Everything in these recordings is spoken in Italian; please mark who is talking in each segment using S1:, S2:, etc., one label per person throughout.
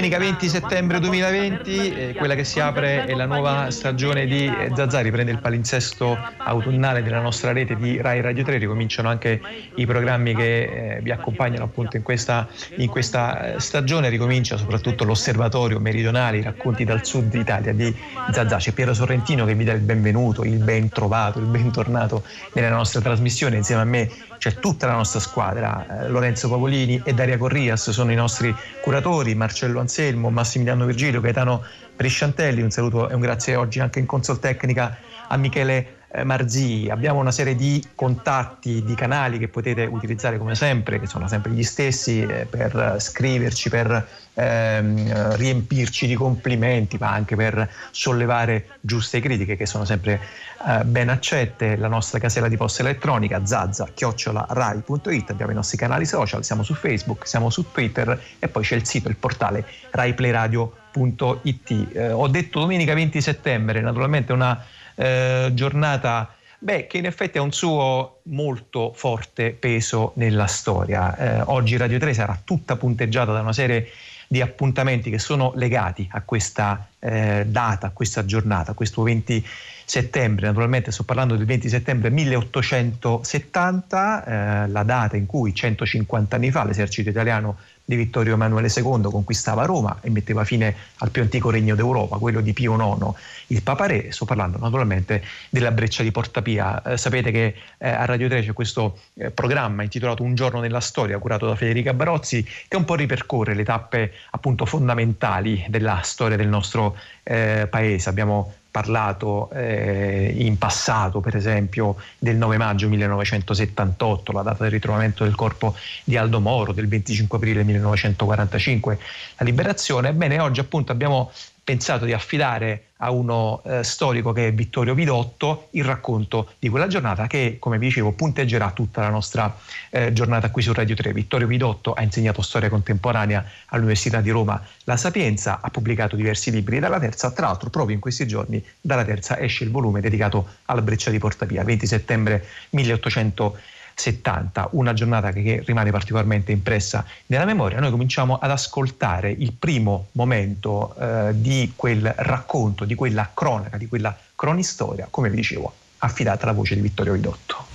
S1: Domenica 20 settembre 2020, eh, quella che si apre è la nuova stagione di Zazà, riprende il palinsesto autunnale della nostra rete di Rai Radio 3, ricominciano anche i programmi che eh, vi accompagnano appunto in questa, in questa eh, stagione, ricomincia soprattutto l'osservatorio meridionale, i racconti dal sud Italia di Zazà. C'è Piero Sorrentino che vi dà il benvenuto, il ben trovato, il bentornato nella nostra trasmissione, insieme a me c'è tutta la nostra squadra, eh, Lorenzo Pavolini e Daria Corrias sono i nostri curatori, Marcello Anselmo, Massimiliano Virgilio, Gaetano Prisciantelli, un saluto e un grazie oggi anche in consol tecnica a Michele eh, Marzì. Abbiamo una serie di contatti, di canali che potete utilizzare come sempre, che sono sempre gli stessi, eh, per scriverci, per ehm, riempirci di complimenti, ma anche per sollevare giuste critiche che sono sempre eh, ben accette. La nostra casella di posta elettronica zazza-rai.it, abbiamo i nostri canali social, siamo su Facebook, siamo su Twitter e poi c'è il sito, il portale raiplayradio.it. Eh, ho detto domenica 20 settembre, naturalmente una eh, giornata Beh, che in effetti ha un suo molto forte peso nella storia. Eh, oggi Radio 3 sarà tutta punteggiata da una serie di appuntamenti che sono legati a questa eh, data, a questa giornata, a questo 20 settembre. Naturalmente sto parlando del 20 settembre 1870, eh, la data in cui 150 anni fa l'esercito italiano di Vittorio Emanuele II conquistava Roma e metteva fine al più antico regno d'Europa, quello di Pio IX, il Papa Re. Sto parlando naturalmente della breccia di Porta Pia. Eh, sapete che eh, a Radio 3 c'è questo eh, programma intitolato Un giorno nella storia, curato da Federica Barozzi, che un po' ripercorre le tappe appunto fondamentali della storia del nostro eh, paese. Abbiamo parlato eh, in passato, per esempio, del 9 maggio 1978, la data del ritrovamento del corpo di Aldo Moro, del 25 aprile 1945, la liberazione. Ebbene, oggi appunto abbiamo pensato di affidare a uno eh, storico che è Vittorio Vidotto il racconto di quella giornata che, come vi dicevo, punteggerà tutta la nostra eh, giornata qui su Radio 3. Vittorio Vidotto ha insegnato storia contemporanea all'Università di Roma La Sapienza, ha pubblicato diversi libri dalla terza, tra l'altro proprio in questi giorni dalla terza esce il volume dedicato alla breccia di Portapia, 20 settembre 1800 70, una giornata che rimane particolarmente impressa nella memoria, noi cominciamo ad ascoltare il primo momento eh, di quel racconto, di quella cronaca, di quella cronistoria, come vi dicevo, affidata alla voce di Vittorio Ridotto.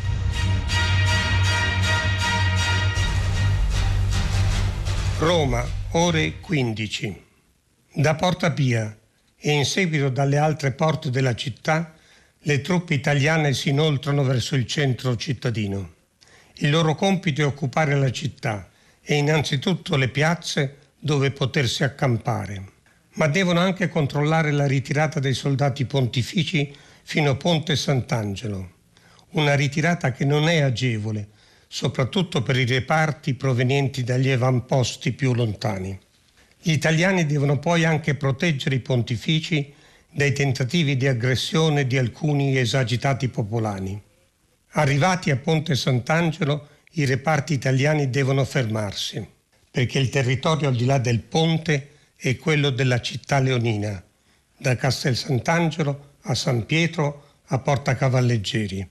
S2: Roma, ore 15. Da Porta Pia e in seguito dalle altre porte della città, le truppe italiane si inoltrano verso il centro cittadino. Il loro compito è occupare la città e innanzitutto le piazze dove potersi accampare, ma devono anche controllare la ritirata dei soldati pontifici fino a Ponte Sant'Angelo, una ritirata che non è agevole, soprattutto per i reparti provenienti dagli avamposti più lontani. Gli italiani devono poi anche proteggere i pontifici dai tentativi di aggressione di alcuni esagitati popolani. Arrivati a Ponte Sant'Angelo, i reparti italiani devono fermarsi, perché il territorio al di là del ponte è quello della città leonina, da Castel Sant'Angelo a San Pietro a Porta Cavalleggeri,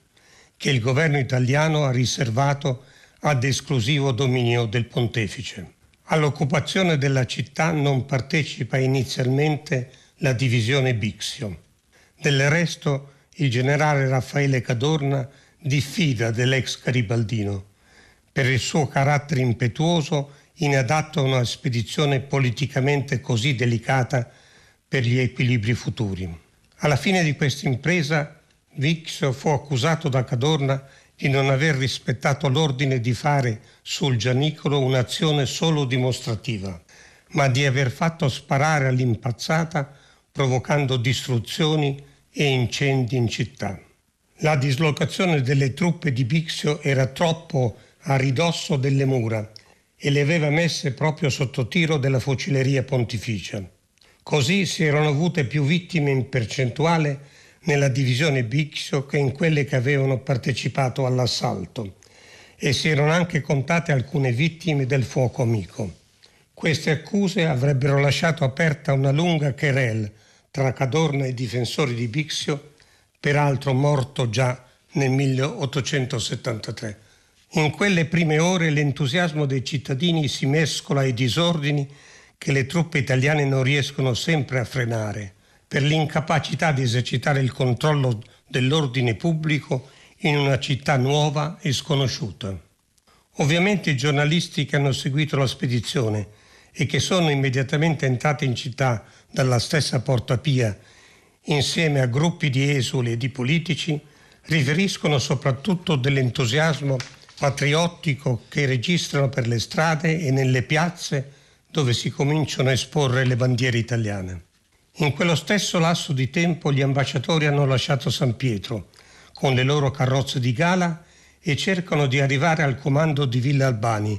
S2: che il governo italiano ha riservato ad esclusivo dominio del pontefice. All'occupazione della città non partecipa inizialmente la divisione Bixio. Del resto, il generale Raffaele Cadorna diffida dell'ex garibaldino per il suo carattere impetuoso inadatto a una spedizione politicamente così delicata per gli equilibri futuri. Alla fine di questa impresa Vixio fu accusato da Cadorna di non aver rispettato l'ordine di fare sul Gianicolo un'azione solo dimostrativa, ma di aver fatto sparare all'impazzata provocando distruzioni e incendi in città. La dislocazione delle truppe di Bixio era troppo a ridosso delle mura e le aveva messe proprio sotto tiro della fucileria pontificia. Così si erano avute più vittime in percentuale nella divisione Bixio che in quelle che avevano partecipato all'assalto e si erano anche contate alcune vittime del fuoco amico. Queste accuse avrebbero lasciato aperta una lunga querelle tra Cadorna e i difensori di Bixio peraltro morto già nel 1873. In quelle prime ore l'entusiasmo dei cittadini si mescola ai disordini che le truppe italiane non riescono sempre a frenare per l'incapacità di esercitare il controllo dell'ordine pubblico in una città nuova e sconosciuta. Ovviamente i giornalisti che hanno seguito la spedizione e che sono immediatamente entrati in città dalla stessa Porta Pia insieme a gruppi di esuli e di politici riferiscono soprattutto dell'entusiasmo patriottico che registrano per le strade e nelle piazze dove si cominciano a esporre le bandiere italiane. In quello stesso lasso di tempo gli ambasciatori hanno lasciato San Pietro con le loro carrozze di gala e cercano di arrivare al comando di Villa Albani,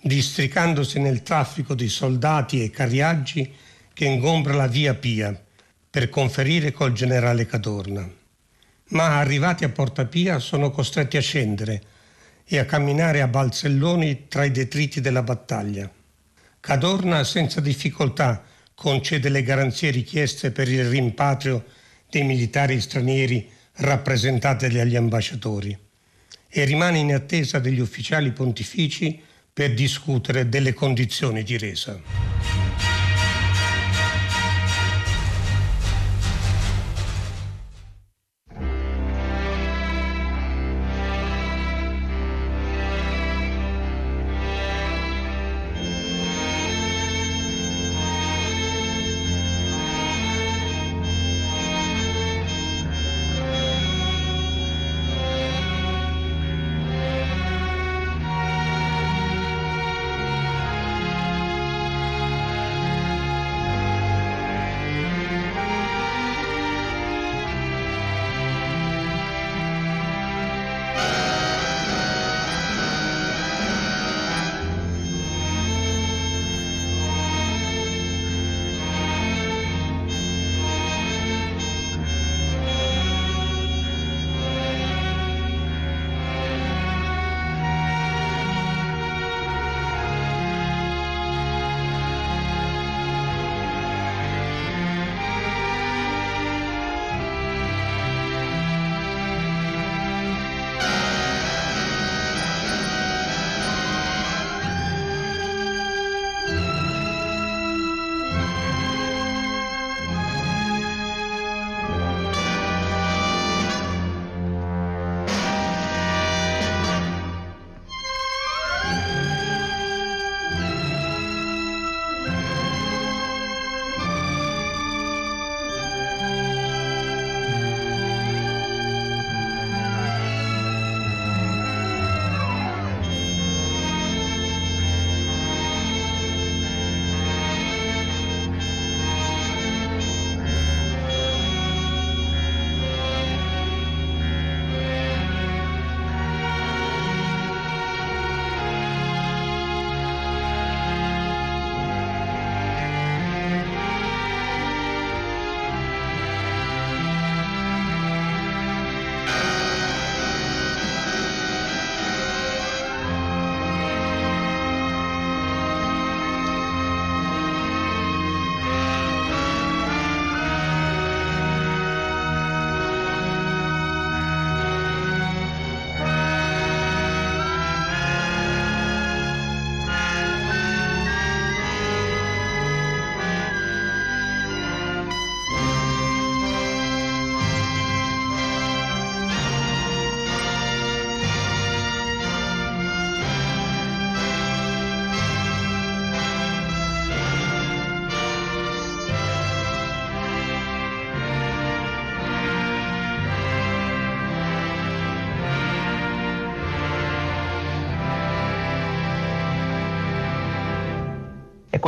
S2: districandosi nel traffico di soldati e carriaggi che ingombra la via Pia per conferire col generale Cadorna. Ma arrivati a Porta Pia sono costretti a scendere e a camminare a balzelloni tra i detriti della battaglia. Cadorna senza difficoltà concede le garanzie richieste per il rimpatrio dei militari stranieri rappresentati dagli ambasciatori e rimane in attesa degli ufficiali pontifici per discutere delle condizioni di resa.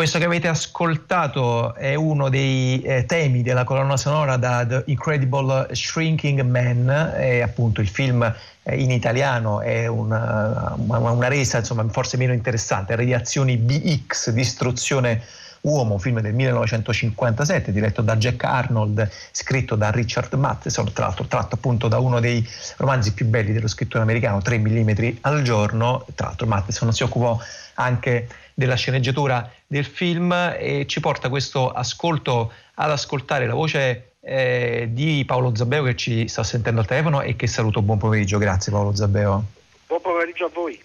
S1: Questo che avete ascoltato è uno dei eh, temi della colonna sonora da The Incredible Shrinking Man, e appunto il film eh, in italiano è una, una, una resa insomma, forse meno interessante, Radiazioni BX, Distruzione Uomo, film del 1957 diretto da Jack Arnold, scritto da Richard Matheson, tra l'altro tratto appunto da uno dei romanzi più belli dello scrittore americano, 3 mm al giorno, tra l'altro Matheson si occupò anche della sceneggiatura del film e ci porta questo ascolto ad ascoltare la voce eh, di Paolo Zabbeo che ci sta sentendo al telefono e che saluto. Buon pomeriggio, grazie Paolo Zabbeo.
S3: Buon pomeriggio a voi.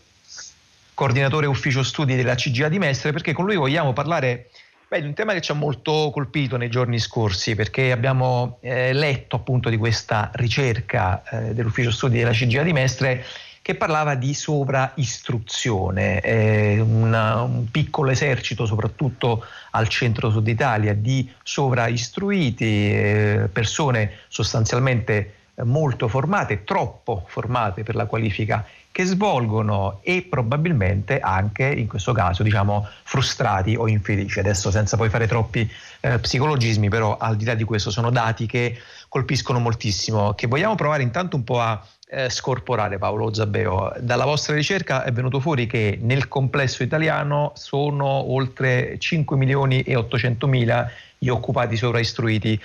S1: Coordinatore ufficio studi della CGA di Mestre, perché con lui vogliamo parlare Beh, è un tema che ci ha molto colpito nei giorni scorsi perché abbiamo eh, letto appunto di questa ricerca eh, dell'ufficio studi della CGA di Mestre che parlava di sovraistruzione, eh, una, un piccolo esercito soprattutto al centro-sud Italia di sovraistruiti, eh, persone sostanzialmente molto formate, troppo formate per la qualifica che svolgono e probabilmente anche in questo caso diciamo frustrati o infelici. Adesso senza poi fare troppi eh, psicologismi, però al di là di questo sono dati che colpiscono moltissimo, che vogliamo provare intanto un po' a eh, scorporare Paolo Zabbeo. Dalla vostra ricerca è venuto fuori che nel complesso italiano sono oltre 5 milioni e 800 mila gli occupati sovraistruiti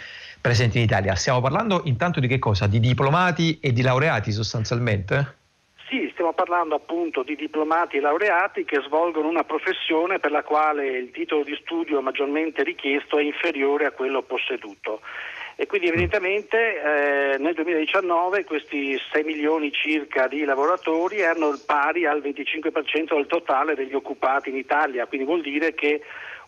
S1: presenti in Italia. Stiamo parlando intanto di che cosa? Di diplomati e di laureati sostanzialmente?
S3: Sì, stiamo parlando appunto di diplomati e laureati che svolgono una professione per la quale il titolo di studio maggiormente richiesto è inferiore a quello posseduto. E quindi evidentemente eh, nel 2019 questi 6 milioni circa di lavoratori erano pari al 25% del totale degli occupati in Italia, quindi vuol dire che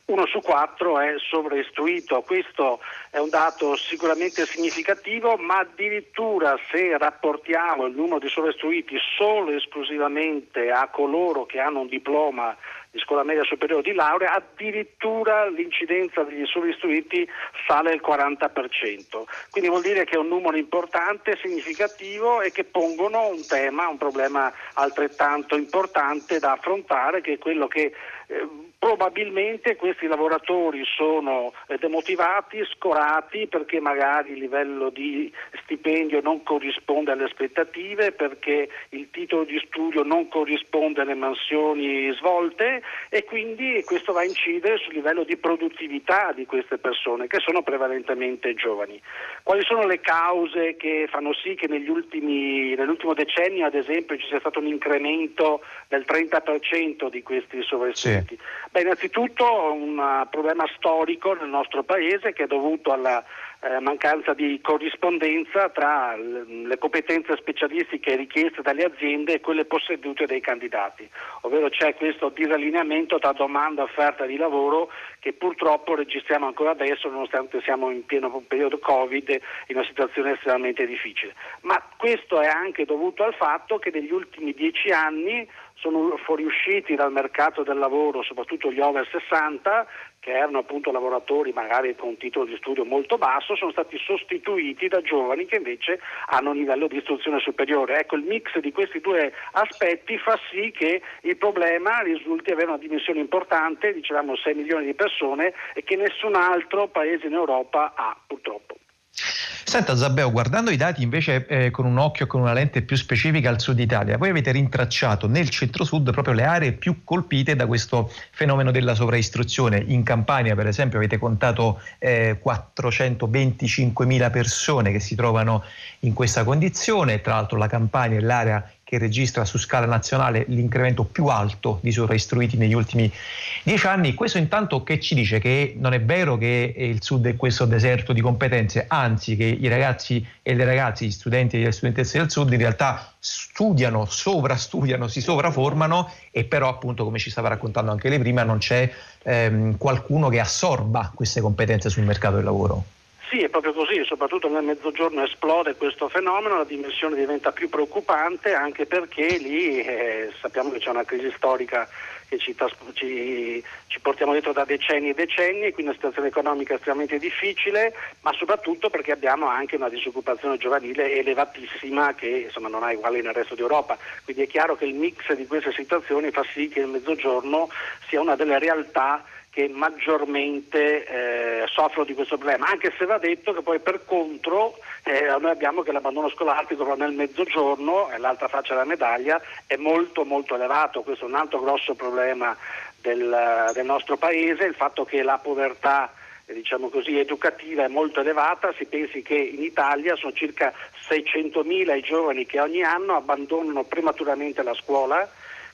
S3: uno su quattro è sovraistruito. Questo è un dato sicuramente significativo, ma addirittura se rapportiamo il numero di sovraistruiti solo e esclusivamente a coloro che hanno un diploma di scuola media superiore di laurea, addirittura l'incidenza degli sovristruiti sale al 40%. Quindi vuol dire che è un numero importante, significativo e che pongono un tema, un problema altrettanto importante da affrontare, che è quello che eh, Probabilmente questi lavoratori sono eh, demotivati, scorati perché magari il livello di stipendio non corrisponde alle aspettative, perché il titolo di studio non corrisponde alle mansioni svolte e quindi questo va a incidere sul livello di produttività di queste persone che sono prevalentemente giovani. Quali sono le cause che fanno sì che ultimi, nell'ultimo decennio ad esempio ci sia stato un incremento del 30% di questi sovrastudenti? Sì. Beh, innanzitutto un eh, problema storico nel nostro Paese che è dovuto alla eh, mancanza di corrispondenza tra le competenze specialistiche richieste dalle aziende e quelle possedute dai candidati, ovvero c'è questo disallineamento tra domanda e offerta di lavoro che purtroppo registriamo ancora adesso nonostante siamo in pieno periodo Covid in una situazione estremamente difficile. Ma questo è anche dovuto al fatto che negli ultimi dieci anni sono fuoriusciti dal mercato del lavoro, soprattutto gli over 60, che erano appunto lavoratori magari con un titolo di studio molto basso, sono stati sostituiti da giovani che invece hanno un livello di istruzione superiore. Ecco, il mix di questi due aspetti fa sì che il problema risulti avere una dimensione importante, dicevamo 6 milioni di persone, e che nessun altro paese in Europa ha purtroppo.
S1: Senta Zabbeo, guardando i dati invece eh, con un occhio e con una lente più specifica al sud Italia, voi avete rintracciato nel centro-sud proprio le aree più colpite da questo fenomeno della sovraistruzione. In Campania, per esempio, avete contato eh, 425.000 persone che si trovano in questa condizione. Tra l'altro la Campania è l'area che registra su scala nazionale l'incremento più alto di sovraistruiti negli ultimi dieci anni. Questo intanto che ci dice che non è vero che il Sud è questo deserto di competenze, anzi che i ragazzi e le ragazze, gli studenti e le studentesse del Sud in realtà studiano, sovrastudiano, si sovraformano e però appunto come ci stava raccontando anche lei prima non c'è ehm, qualcuno che assorba queste competenze sul mercato del lavoro.
S3: Sì, è proprio così, soprattutto nel mezzogiorno esplode questo fenomeno, la dimensione diventa più preoccupante anche perché lì eh, sappiamo che c'è una crisi storica che ci, ci, ci, portiamo dietro da decenni e decenni, quindi una situazione economica estremamente difficile, ma soprattutto perché abbiamo anche una disoccupazione giovanile elevatissima che insomma, non ha uguale nel resto d'Europa. Quindi è chiaro che il mix di queste situazioni fa sì che il mezzogiorno sia una delle realtà che maggiormente eh, soffrono di questo problema, anche se va detto che poi per contro eh, noi abbiamo che l'abbandono scolastico nel mezzogiorno, è l'altra faccia della medaglia, è molto molto elevato, questo è un altro grosso problema del, del nostro paese, il fatto che la povertà eh, diciamo così, educativa è molto elevata, si pensi che in Italia sono circa 600.000 i giovani che ogni anno abbandonano prematuramente la scuola,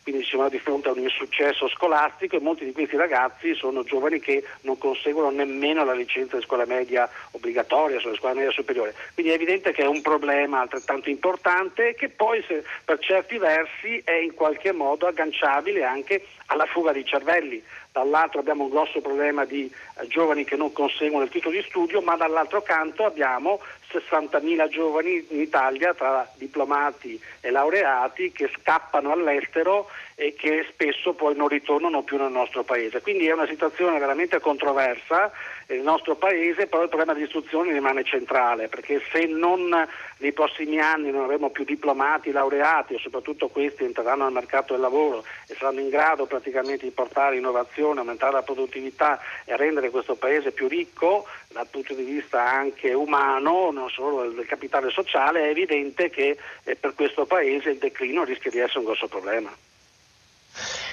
S3: quindi siamo di fronte a un insuccesso scolastico e molti di questi ragazzi sono giovani che non conseguono nemmeno la licenza di scuola media obbligatoria, sulla scuola media superiore. Quindi è evidente che è un problema altrettanto importante che poi per certi versi è in qualche modo agganciabile anche alla fuga di cervelli, dall'altro abbiamo un grosso problema di eh, giovani che non conseguono il titolo di studio, ma dall'altro canto abbiamo 60.000 giovani in Italia tra diplomati e laureati che scappano all'estero e che spesso poi non ritornano più nel nostro paese. Quindi è una situazione veramente controversa nel nostro paese, però il problema dell'istruzione rimane centrale, perché se non nei prossimi anni non avremo più diplomati, laureati e soprattutto questi entreranno nel mercato del lavoro e saranno in grado praticamente di portare innovazione, aumentare la produttività e rendere questo paese più ricco dal punto di vista anche umano, non solo del capitale sociale, è evidente che eh, per questo paese il declino rischia di essere un grosso problema.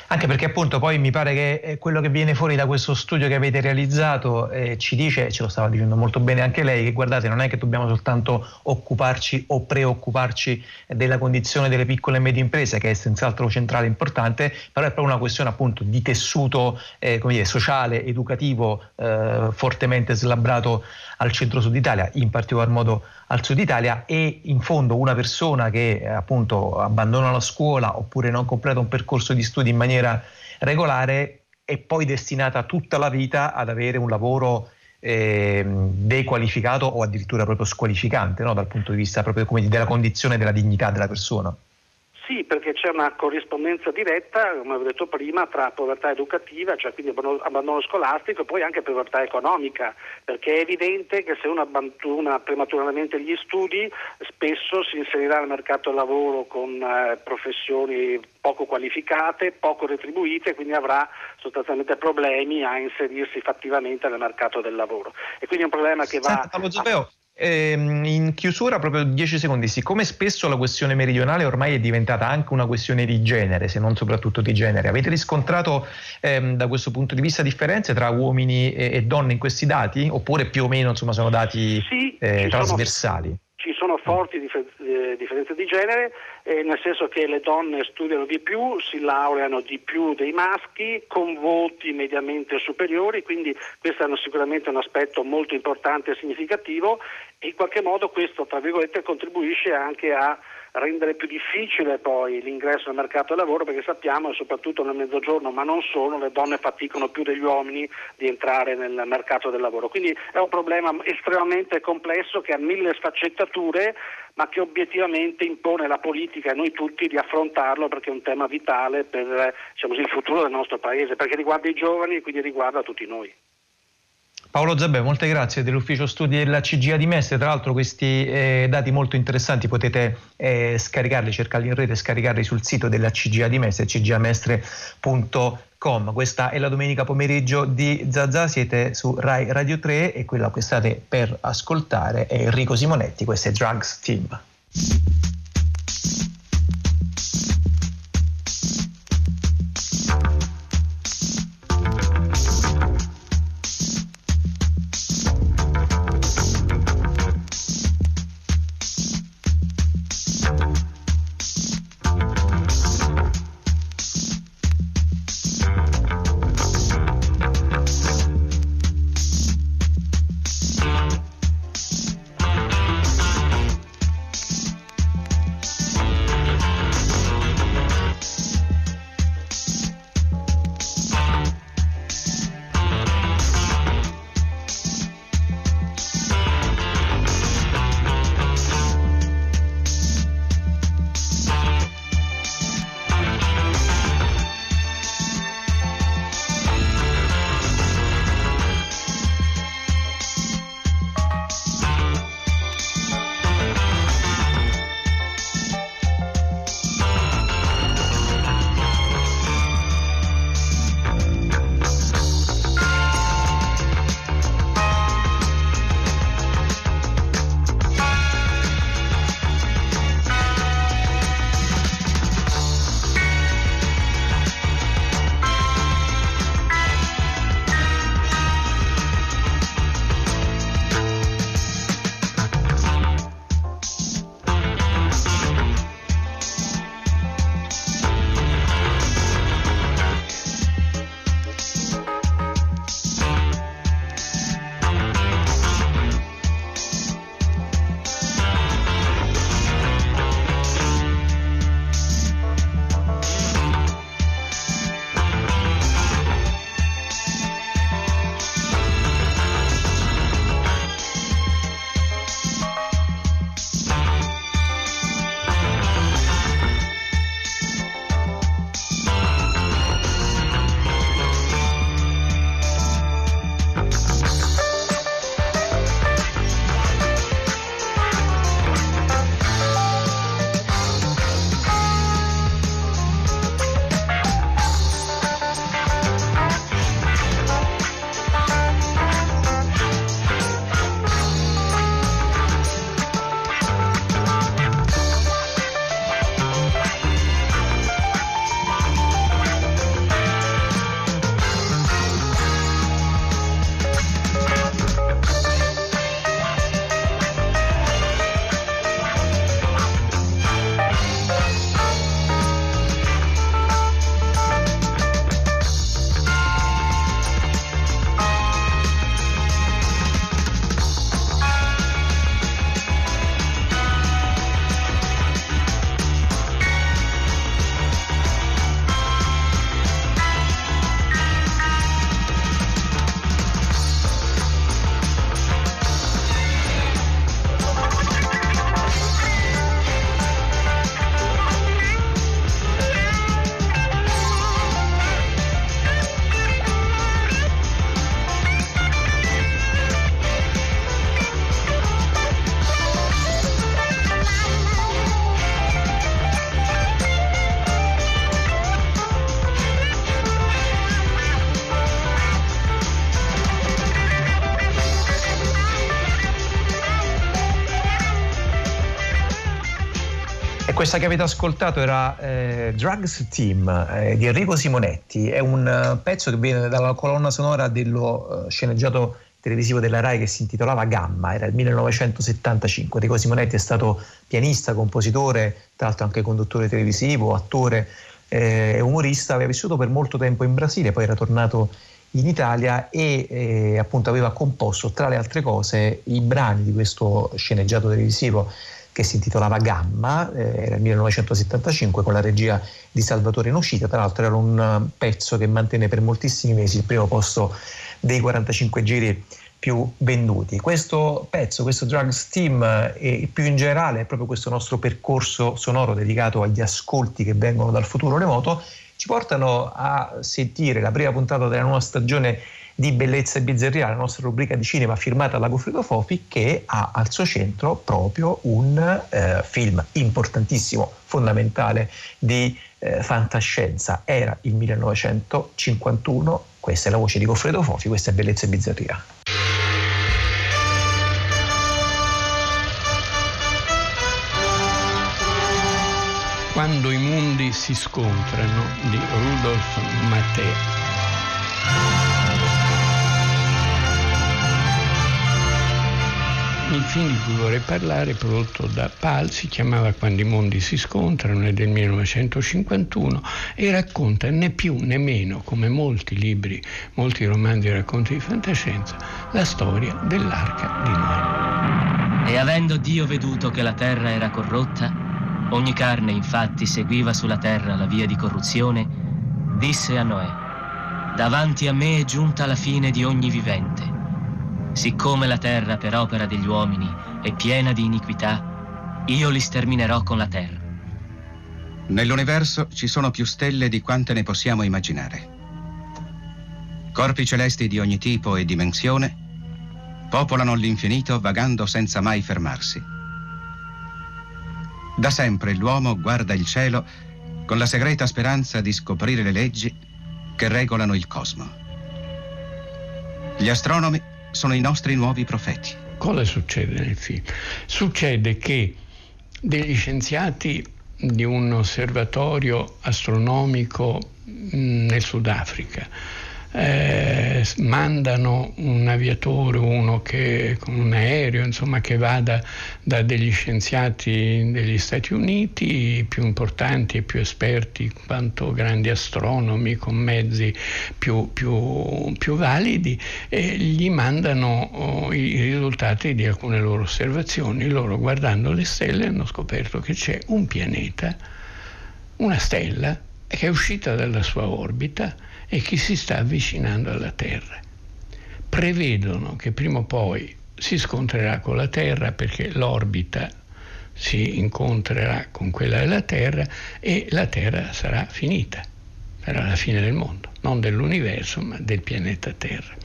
S1: Anche perché appunto poi mi pare che quello che viene fuori da questo studio che avete realizzato eh, ci dice, ce lo stava dicendo molto bene anche lei, che guardate non è che dobbiamo soltanto occuparci o preoccuparci della condizione delle piccole e medie imprese, che è senz'altro centrale e importante, però è proprio una questione appunto di tessuto eh, dire, sociale, educativo eh, fortemente slabbrato al centro-sud Italia, in particolar modo al sud Italia e in fondo una persona che appunto abbandona la scuola oppure non completa un percorso di studi in maniera regolare è poi destinata tutta la vita ad avere un lavoro eh, dequalificato o addirittura proprio squalificante no? dal punto di vista proprio della condizione della dignità della persona.
S3: Sì, perché c'è una corrispondenza diretta, come ho detto prima, tra povertà educativa, cioè quindi abbandono scolastico, e poi anche povertà economica, perché è evidente che se uno abbandona prematuramente gli studi, spesso si inserirà nel mercato del lavoro con eh, professioni poco qualificate, poco retribuite, quindi avrà sostanzialmente problemi a inserirsi fattivamente nel mercato del lavoro. E quindi è un problema che va...
S1: Senta, Ehm, in chiusura, proprio 10 secondi, siccome spesso la questione meridionale ormai è diventata anche una questione di genere, se non soprattutto di genere, avete riscontrato ehm, da questo punto di vista differenze tra uomini e, e, donne in questi dati? Oppure più o meno insomma, sono dati
S3: sì,
S1: eh, trasversali?
S3: Sono, ci sono forti eh, differenze di genere, eh, nel senso che le donne studiano di più, si laureano di più dei maschi, con voti mediamente superiori, quindi questo è sicuramente un aspetto molto importante e significativo e in qualche modo questo tra virgolette contribuisce anche a rendere più difficile poi l'ingresso nel mercato del lavoro perché sappiamo, soprattutto nel mezzogiorno, ma non solo, le donne faticano più degli uomini di entrare nel mercato del lavoro. Quindi è un problema estremamente complesso che ha mille sfaccettature, ma che obiettivamente impone la politica e noi tutti di affrontarlo perché è un tema vitale per diciamo così, il futuro del nostro Paese, perché riguarda i giovani e quindi riguarda tutti noi.
S1: Paolo Zabè, molte grazie dell'ufficio studi della CGA di Mestre. Tra l'altro questi eh, dati molto interessanti potete eh, scaricarli, cercarli in rete, scaricarli sul sito della CGA di Mestre, cgamestre.com. Questa è la domenica pomeriggio di Zazà, siete su Rai Radio 3 e quella che state per ascoltare è Enrico Simonetti, questo è Drugs Team. Questa che avete ascoltato era eh, Drugs Team eh, di Enrico Simonetti, è un uh, pezzo che viene dalla colonna sonora dello uh, sceneggiato televisivo della RAI che si intitolava Gamma, era il 1975. Enrico Simonetti è stato pianista, compositore, tra l'altro anche conduttore televisivo, attore e eh, umorista, aveva vissuto per molto tempo in Brasile, poi era tornato in Italia e eh, appunto aveva composto tra le altre cose i brani di questo sceneggiato televisivo che si intitolava Gamma, eh, era il 1975 con la regia di Salvatore Nocita, tra l'altro era un eh, pezzo che mantenne per moltissimi mesi il primo posto dei 45 giri più venduti. Questo pezzo, questo Drugs Team eh, e più in generale proprio questo nostro percorso sonoro dedicato agli ascolti che vengono dal futuro remoto ci portano a sentire la prima puntata della nuova stagione di Bellezza e Bizzarria, la nostra rubrica di cinema firmata da Goffredo Fofi, che ha al suo centro proprio un eh, film importantissimo, fondamentale di eh, fantascienza. Era il 1951, questa è la voce di Goffredo Fofi, questa è Bellezza e Bizzarria.
S4: Quando i mondi si scontrano di Rudolf Mattei. Il film di cui vorrei parlare, prodotto da Pal, si chiamava Quando i mondi si scontrano, è del 1951 e racconta né più né meno, come molti libri, molti romanzi e racconti di fantascienza, la storia dell'arca di
S5: Noè. E avendo Dio veduto che la terra era corrotta, ogni carne infatti seguiva sulla terra la via di corruzione, disse a Noè, davanti a me è giunta la fine di ogni vivente Siccome la terra per opera degli uomini è piena di iniquità, io li sterminerò con la terra.
S6: Nell'universo ci sono più stelle di quante ne possiamo immaginare. Corpi celesti di ogni tipo e dimensione popolano l'infinito vagando senza mai fermarsi. Da sempre l'uomo guarda il cielo con la segreta speranza di scoprire le leggi che regolano il cosmo. Gli astronomi sono i nostri nuovi profeti.
S4: Cosa succede nel film? Succede che degli scienziati di un osservatorio astronomico mm, nel Sudafrica eh, mandano un aviatore, uno che con un aereo, insomma, che vada da degli scienziati degli Stati Uniti più importanti e più esperti quanto grandi astronomi con mezzi più, più, più validi e gli mandano oh, i risultati di alcune loro osservazioni. Loro guardando le stelle hanno scoperto che c'è un pianeta, una stella che è uscita dalla sua orbita e che si sta avvicinando alla Terra. Prevedono che prima o poi si scontrerà con la Terra perché l'orbita si incontrerà con quella della Terra e la Terra sarà finita, sarà la fine del mondo non dell'universo ma del pianeta Terra.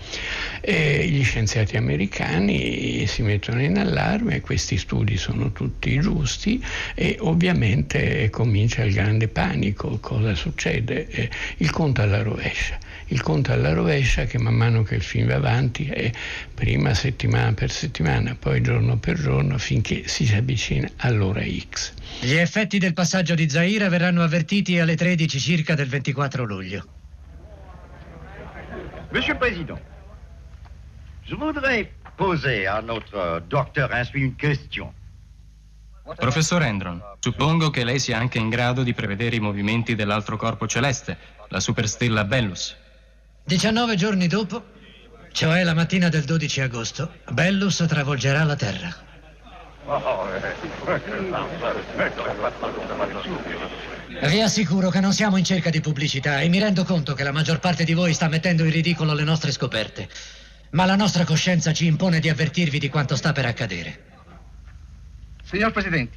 S4: E gli scienziati americani si mettono in allarme, questi studi sono tutti giusti e ovviamente comincia il grande panico, cosa succede? il conto alla rovescia. Il conto alla rovescia che man mano che il film va avanti è prima settimana per settimana, poi giorno per giorno finché si avvicina all'ora X.
S7: Gli effetti del passaggio di Zaira verranno avvertiti alle 13 circa del 24 luglio.
S8: Monsieur le Président, je voudrais poser à notre docteur Inspi une question.
S9: Professor Endron, suppongo che lei sia anche in grado di prevedere i movimenti dell'altro corpo celeste, la superstella Bellus.
S7: 19 giorni dopo, cioè la mattina del 12 agosto, Bellus travolgerà la Terra. Vi assicuro che non siamo in cerca di pubblicità e mi rendo conto che la maggior parte di voi sta mettendo in ridicolo le nostre scoperte. Ma la nostra coscienza ci impone di avvertirvi di quanto sta per accadere.
S10: Signor Presidente,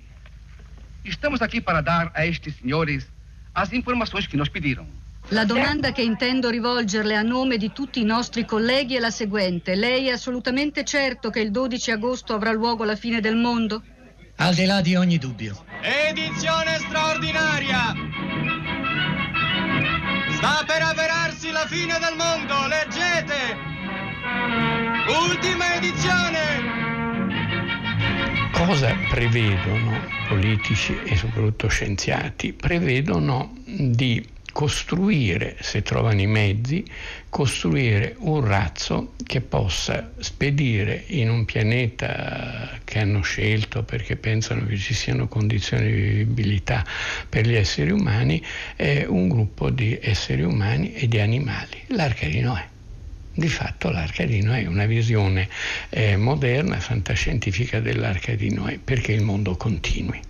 S10: estamos aqui para dar a estes senhores as informações que nos pediram.
S11: La domanda che intendo rivolgerle a nome di tutti i nostri colleghi è la seguente. Lei è assolutamente certo che il 12 agosto avrà luogo la fine del mondo?
S7: Al di là di ogni dubbio.
S12: Edizione straordinaria! Sta per avverarsi la fine del mondo, leggete! Ultima edizione!
S4: cosa prevedono politici e soprattutto scienziati? Prevedono di costruire, se trovano i mezzi, costruire un razzo che possa spedire in un pianeta che hanno scelto perché pensano che ci siano condizioni di vivibilità per gli esseri umani, eh, un gruppo di esseri umani e di animali, l'arca di Noè. Di fatto l'arca di Noè è una visione eh, moderna, fantascientifica dell'arca di Noè perché il mondo continui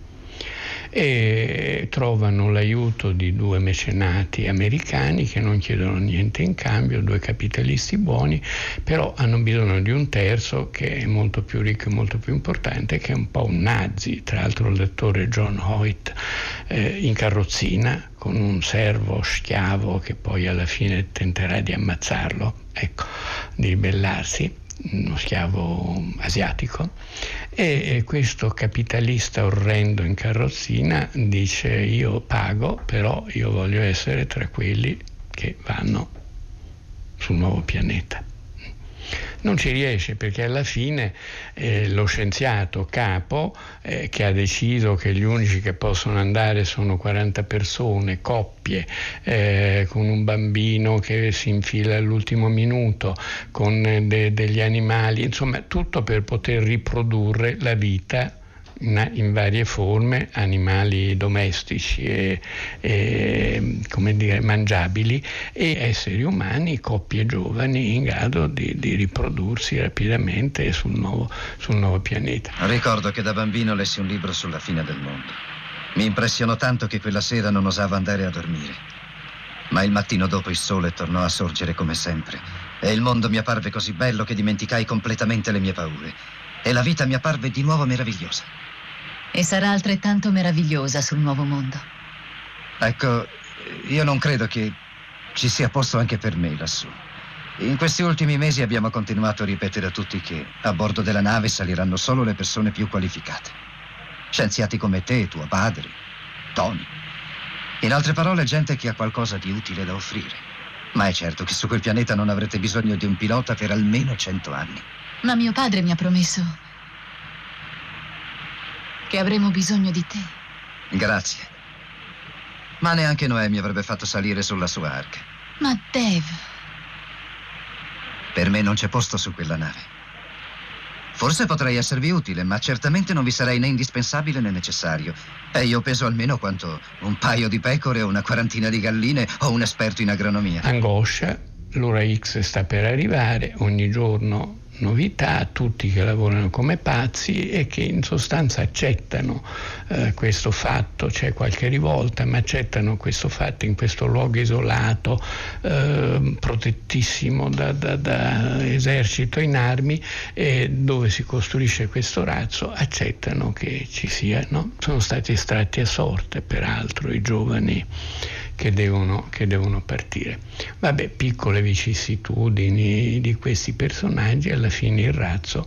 S4: e trovano l'aiuto di due mecenati americani che non chiedono niente in cambio, due capitalisti buoni, però hanno bisogno di un terzo che è molto più ricco e molto più importante, che è un po' un nazi, tra l'altro il lettore John Hoyt eh, in carrozzina con un servo schiavo che poi alla fine tenterà di ammazzarlo, ecco, di ribellarsi uno schiavo asiatico e questo capitalista orrendo in carrozzina dice io pago però io voglio essere tra quelli che vanno sul nuovo pianeta non ci riesce perché alla fine eh, lo scienziato capo eh, che ha deciso che gli unici che possono andare sono 40 persone, coppie, eh, con un bambino che si infila all'ultimo minuto, con de- degli animali, insomma tutto per poter riprodurre la vita in varie forme, animali domestici e, e dire, mangiabili e esseri umani, coppie giovani in grado di, di riprodursi rapidamente sul nuovo, sul nuovo pianeta.
S13: Ricordo che da bambino lessi un libro sulla fine del mondo. Mi impressionò tanto che quella sera non osavo andare a dormire. Ma il mattino dopo il sole tornò a sorgere come sempre e il mondo mi apparve così bello che dimenticai completamente le mie paure e la vita mi apparve di nuovo meravigliosa.
S14: E sarà altrettanto meravigliosa sul nuovo mondo.
S13: Ecco, io non credo che ci sia posto anche per me lassù. In questi ultimi mesi abbiamo continuato a ripetere a tutti che a bordo della nave saliranno solo le persone più qualificate. Scienziati come te, tuo padre, Tony. In altre parole, gente che ha qualcosa di utile da offrire. Ma è certo che su quel pianeta non avrete bisogno di un pilota per almeno cento anni.
S14: Ma mio padre mi ha promesso che avremo bisogno di te.
S13: Grazie. Ma neanche Noè mi avrebbe fatto salire sulla sua arca.
S14: Ma Dave...
S13: Per me non c'è posto su quella nave. Forse potrei esservi utile, ma certamente non vi sarei né indispensabile né necessario. E io peso almeno quanto un paio di pecore, una quarantina di galline o un esperto in agronomia.
S4: Angoscia, l'ora X sta per arrivare, ogni giorno novità, tutti che lavorano come pazzi e che in sostanza accettano eh, questo fatto, c'è qualche rivolta, ma accettano questo fatto in questo luogo isolato, eh, protettissimo da, da, da, esercito in armi, e dove si costruisce questo razzo, accettano che ci sia, no? sono stati estratti a sorte peraltro i giovani che devono, che devono partire. Vabbè, piccole vicissitudini di questi personaggi, alla fine il razzo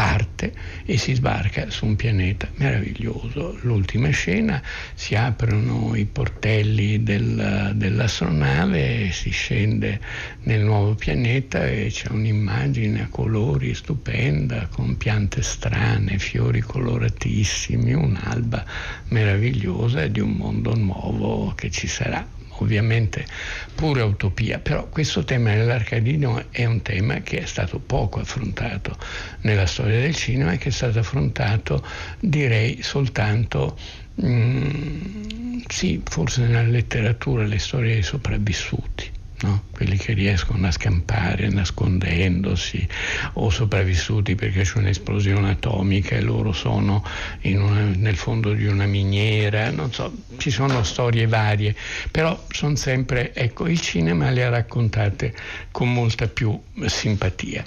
S4: parte e si sbarca su un pianeta meraviglioso. L'ultima scena si aprono i portelli del, dell'astronave, si scende nel nuovo pianeta e c'è un'immagine a colori stupenda con piante strane, fiori coloratissimi, un'alba meravigliosa di un mondo nuovo che ci sarà ovviamente pura utopia, però questo tema dell'Arcadino è un tema che è stato poco affrontato nella storia del cinema e che è stato affrontato direi soltanto mm, sì, forse nella letteratura, le storie dei sopravvissuti no? quelli che riescono a scampare nascondendosi o sopravvissuti perché c'è un'esplosione atomica e loro sono una, nel fondo di una miniera, non so, ci sono storie varie, però sono sempre, ecco, il cinema le ha raccontate con molta più simpatia.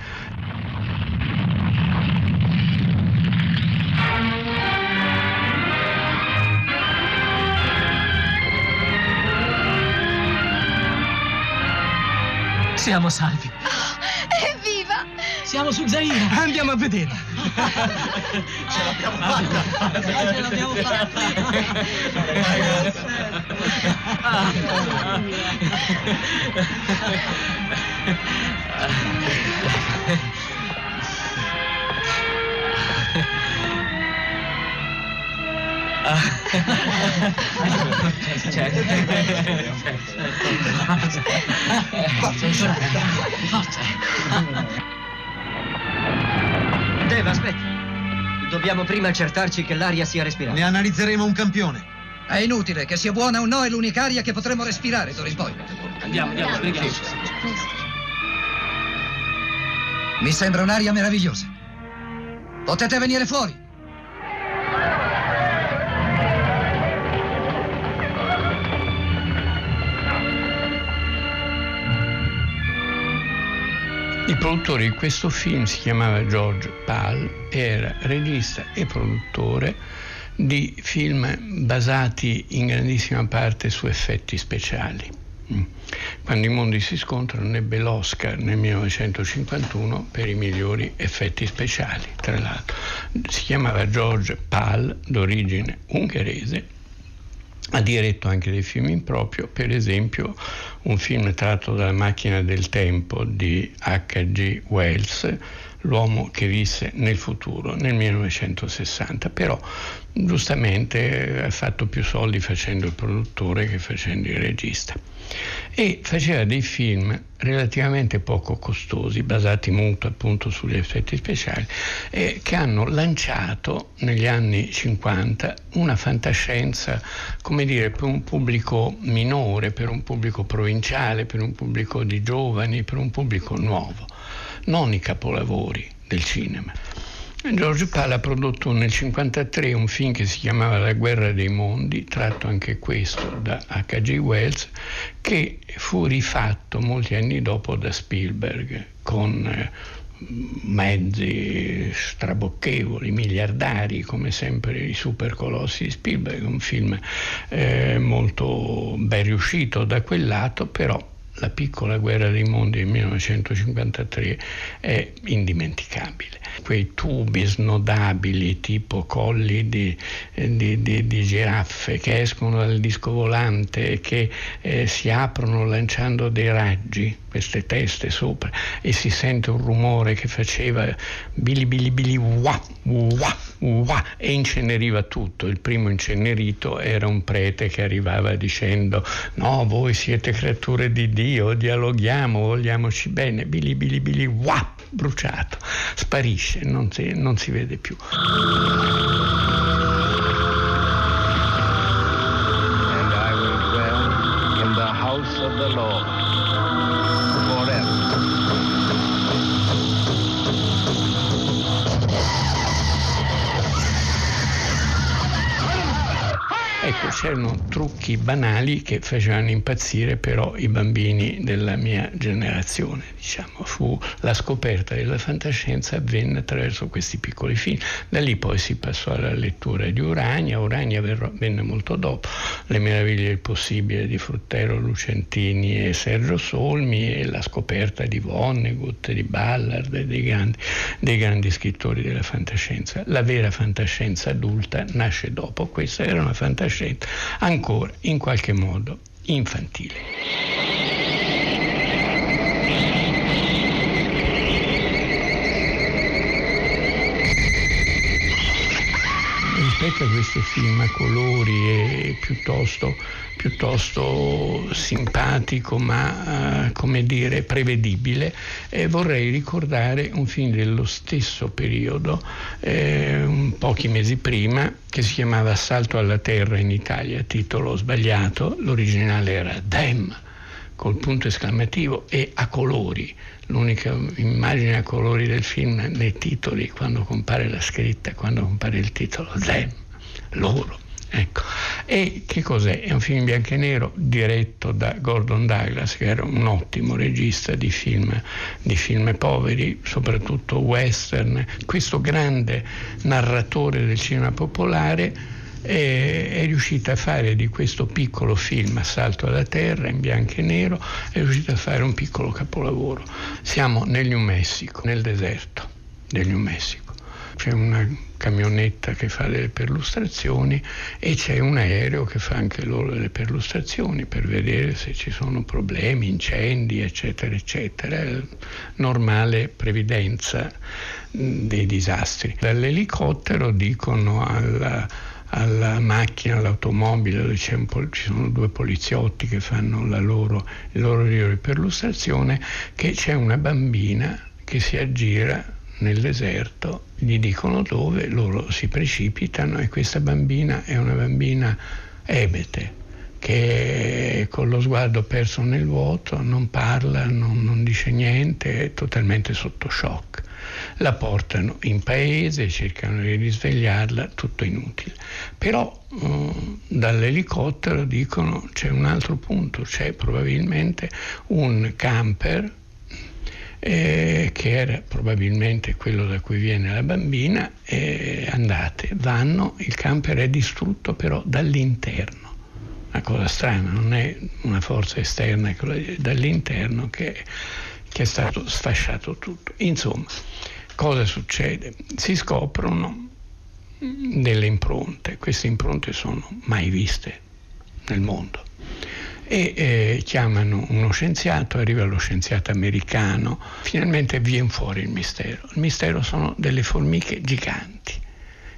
S15: Siamo salvi.
S14: Oh, evviva!
S15: Siamo su Zaire. Andiamo a vedere.
S12: Ce l'abbiamo fatta. Ce l'abbiamo fatta.
S16: Dave, aspetta. Dobbiamo prima accertarci che l'aria sia respirata.
S17: Ne analizzeremo un campione.
S13: È inutile, che sia buona o no, è l'unica aria che potremo respirare d'ora in poi.
S16: Andiamo, andiamo, sbrighiamo.
S13: Mi sembra un'aria meravigliosa. Potete venire fuori.
S4: Il produttore di questo film si chiamava George Pal, era regista e produttore di film basati in grandissima parte su effetti speciali. Mm. Quando i mondi si scontrano ebbe l'Oscar nel 1951 per i migliori effetti speciali. Tra l'altro si chiamava George Pal, d'origine ungherese, ha diretto anche dei film in proprio, per esempio un film tratto dalla macchina del tempo di H.G. Wells, L'uomo che visse nel futuro, nel 1960, però giustamente ha fatto più soldi facendo il produttore che facendo il regista. E faceva dei film relativamente poco costosi, basati molto appunto sugli effetti speciali, eh, che hanno lanciato negli anni 50 una fantascienza, come dire, per un pubblico minore, per un pubblico provinciale, per un pubblico di giovani, per un pubblico nuovo non i capolavori del cinema. George Pal ha prodotto nel 1953 un film che si chiamava La guerra dei mondi, tratto anche questo da H.G. Wells, che fu rifatto molti anni dopo da Spielberg con eh, mezzi strabocchevoli, miliardari, come sempre i supercolossi di Spielberg, un film eh, molto ben riuscito da quel lato, però la piccola guerra dei mondi del 1953 è indimenticabile. Quei tubi snodabili tipo colli di, di, di, di giraffe che escono dal disco volante e che eh, si aprono lanciando dei raggi, queste teste sopra, e si sente un rumore che faceva bili bili bili wah, wah, wah, e inceneriva tutto. Il primo incenerito era un prete che arrivava dicendo no, voi siete creature di Dio Dio, dialoghiamo, vogliamoci bene, bili bili bili, wah, bruciato, sparisce, non si, non si vede più. Ecco, c'erano trucchi banali che facevano impazzire però i bambini della mia generazione, diciamo. Fu la scoperta della fantascienza avvenne attraverso questi piccoli film. Da lì poi si passò alla lettura di Urania, Urania venne molto dopo, Le meraviglie del possibile di Fruttero Lucentini e Sergio Solmi e la scoperta di Vonnegut, di Ballard e dei grandi, dei grandi scrittori della fantascienza. La vera fantascienza adulta nasce dopo, questa era una fantascienza ancora in qualche modo infantile. rispetto a questo film a colori e piuttosto, piuttosto simpatico ma eh, come dire prevedibile, eh, vorrei ricordare un film dello stesso periodo, eh, pochi mesi prima, che si chiamava Assalto alla Terra in Italia, titolo sbagliato, l'originale era Dem col punto esclamativo e a colori. L'unica immagine a colori del film nei titoli, quando compare la scritta, quando compare il titolo, them, loro. Ecco. E che cos'è? È un film in bianco e nero diretto da Gordon Douglas, che era un ottimo regista di film, di film poveri, soprattutto western. Questo grande narratore del cinema popolare e è riuscita a fare di questo piccolo film Assalto alla Terra in bianco e nero, è riuscita a fare un piccolo capolavoro. Siamo nel New Mexico, nel deserto del New Mexico. C'è una camionetta che fa delle perlustrazioni e c'è un aereo che fa anche loro delle perlustrazioni per vedere se ci sono problemi, incendi, eccetera, eccetera. Normale previdenza dei disastri. Dall'elicottero dicono alla alla macchina, all'automobile, dove ci sono due poliziotti che fanno loro, il loro giro di perlustrazione, che c'è una bambina che si aggira nel deserto, gli dicono dove, loro si precipitano e questa bambina è una bambina ebete che con lo sguardo perso nel vuoto non parla, non, non dice niente, è totalmente sotto shock. La portano in paese, cercano di risvegliarla, tutto inutile. Però eh, dall'elicottero dicono c'è un altro punto, c'è probabilmente un camper eh, che era probabilmente quello da cui viene la bambina, eh, andate, vanno, il camper è distrutto però dall'interno una cosa strana, non è una forza esterna, è dall'interno che, che è stato sfasciato tutto. Insomma, cosa succede? Si scoprono delle impronte, queste impronte sono mai viste nel mondo e eh, chiamano uno scienziato, arriva lo scienziato americano, finalmente viene fuori il mistero. Il mistero sono delle formiche giganti,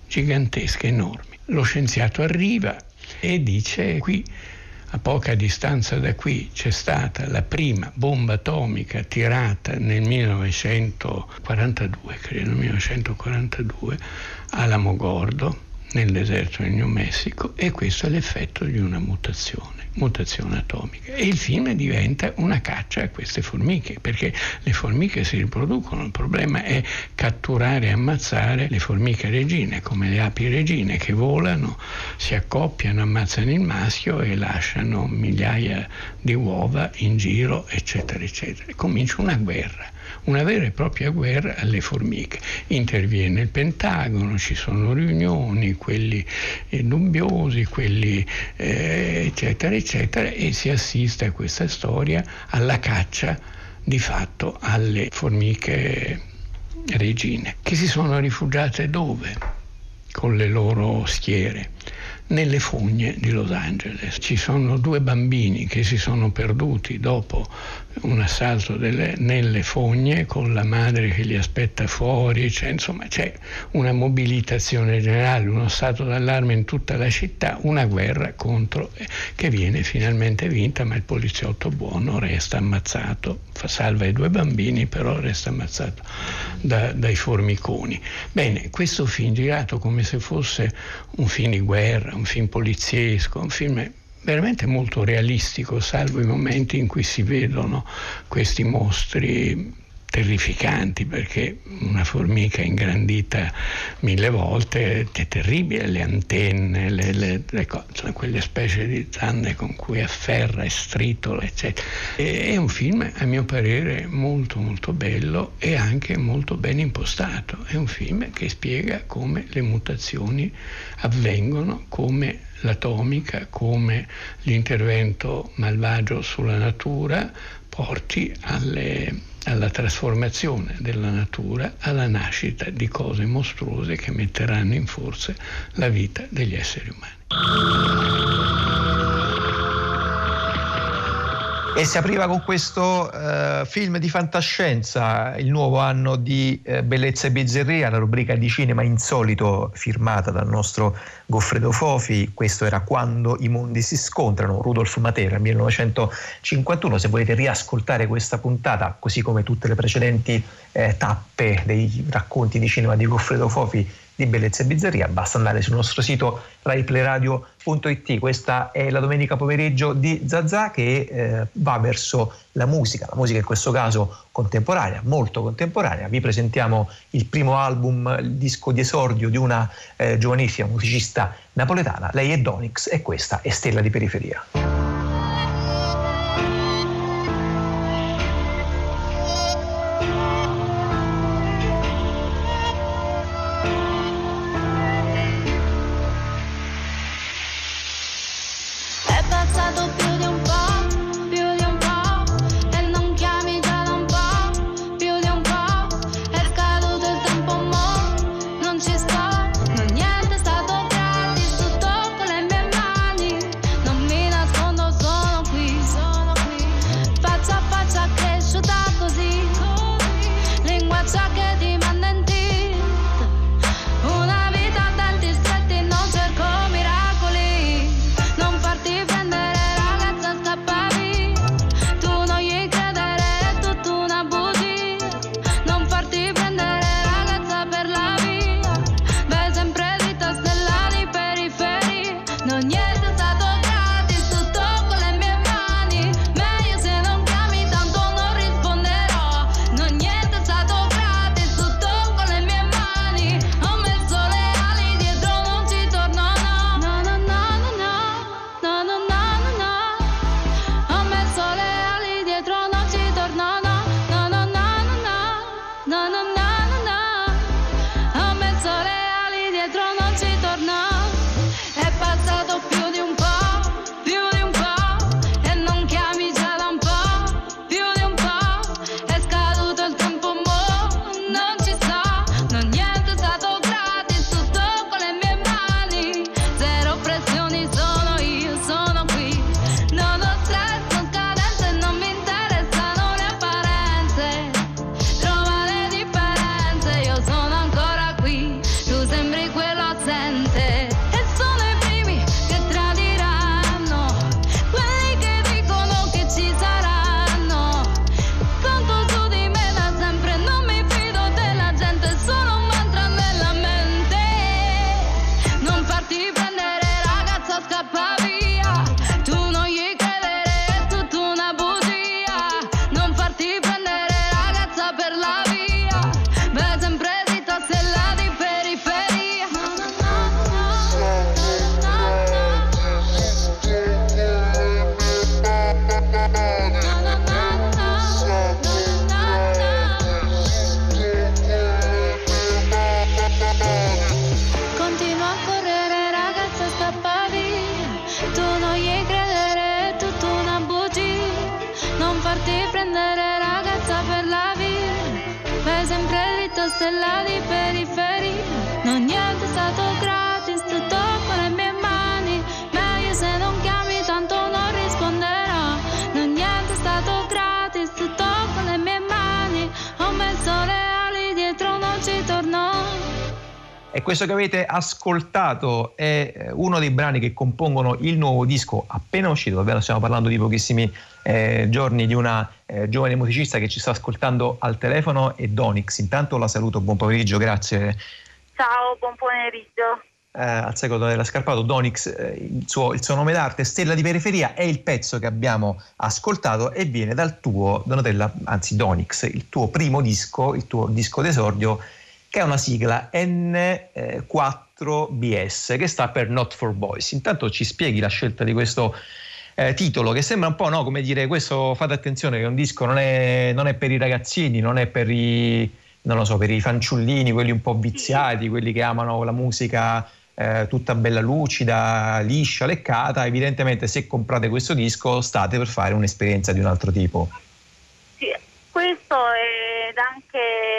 S4: gigantesche, enormi. Lo scienziato arriva, e dice qui a poca distanza da qui c'è stata la prima bomba atomica tirata nel 1942, credo 1942, a Lamogordo, nel deserto del New Mexico, e questo è l'effetto di una mutazione mutazione atomica e il film diventa una caccia a queste formiche perché le formiche si riproducono, il problema è catturare e ammazzare le formiche regine come le api regine che volano, si accoppiano, ammazzano il maschio e lasciano migliaia di uova in giro eccetera eccetera. Comincia una guerra una vera e propria guerra alle formiche. Interviene il Pentagono, ci sono riunioni, quelli eh, dubbiosi, quelli eh, eccetera eccetera e si assiste a questa storia alla caccia di fatto alle formiche regine che si sono rifugiate dove? Con le loro schiere nelle fogne di Los Angeles. Ci sono due bambini che si sono perduti dopo un assalto delle, nelle fogne con la madre che li aspetta fuori, cioè, insomma c'è una mobilitazione generale, uno stato d'allarme in tutta la città, una guerra contro eh, che viene finalmente vinta, ma il poliziotto buono resta ammazzato, salva i due bambini, però resta ammazzato da, dai formiconi. Bene, questo film girato come se fosse un film di guerra, un film poliziesco, un film veramente molto realistico, salvo i momenti in cui si vedono questi mostri terrificanti perché una formica ingrandita mille volte è terribile, le antenne, le, le, le cose, quelle specie di zanne con cui afferra e stritola, eccetera. E, è un film, a mio parere, molto molto bello e anche molto ben impostato. È un film che spiega come le mutazioni avvengono, come l'atomica, come l'intervento malvagio sulla natura porti alle alla trasformazione della natura, alla nascita di cose mostruose che metteranno in forza la vita degli esseri umani.
S1: E si apriva con questo uh, film di fantascienza, il nuovo anno di uh, Bellezza e Bizzarria, la rubrica di cinema insolito firmata dal nostro Goffredo Fofi. Questo era Quando i mondi si scontrano, Rudolf Matera, 1951. Se volete riascoltare questa puntata, così come tutte le precedenti eh, tappe dei racconti di cinema di Goffredo Fofi, di Bellezza e Bizzarria, basta andare sul nostro sito raiplayradio.it. Questa è la domenica pomeriggio di Zazà che eh, va verso la musica, la musica in questo caso contemporanea, molto contemporanea. Vi presentiamo il primo album, il disco di esordio di una eh, giovanissima musicista napoletana, lei è Donix e questa è Stella di Periferia. Che avete ascoltato è eh, uno dei brani che compongono il nuovo disco appena uscito, davvero stiamo parlando di pochissimi eh, giorni di una eh, giovane musicista che ci sta ascoltando al telefono è Donix. Intanto la saluto, buon pomeriggio, grazie.
S18: Ciao, buon pomeriggio.
S1: Eh, al secolo della Scarpato, Donix, eh, il, suo, il suo nome d'arte, Stella di Periferia, è il pezzo che abbiamo ascoltato e viene dal tuo, Donatella, anzi Donix, il tuo primo disco, il tuo disco d'esordio che è una sigla N4BS che sta per Not for Boys. Intanto ci spieghi la scelta di questo eh, titolo che sembra un po' no, come dire questo fate attenzione che un disco non è, non è per i ragazzini, non è per i, non so, per i fanciullini, quelli un po' viziati, quelli che amano la musica eh, tutta bella lucida, liscia, leccata. Evidentemente se comprate questo disco state per fare un'esperienza di un altro tipo.
S18: Sì, questo ed anche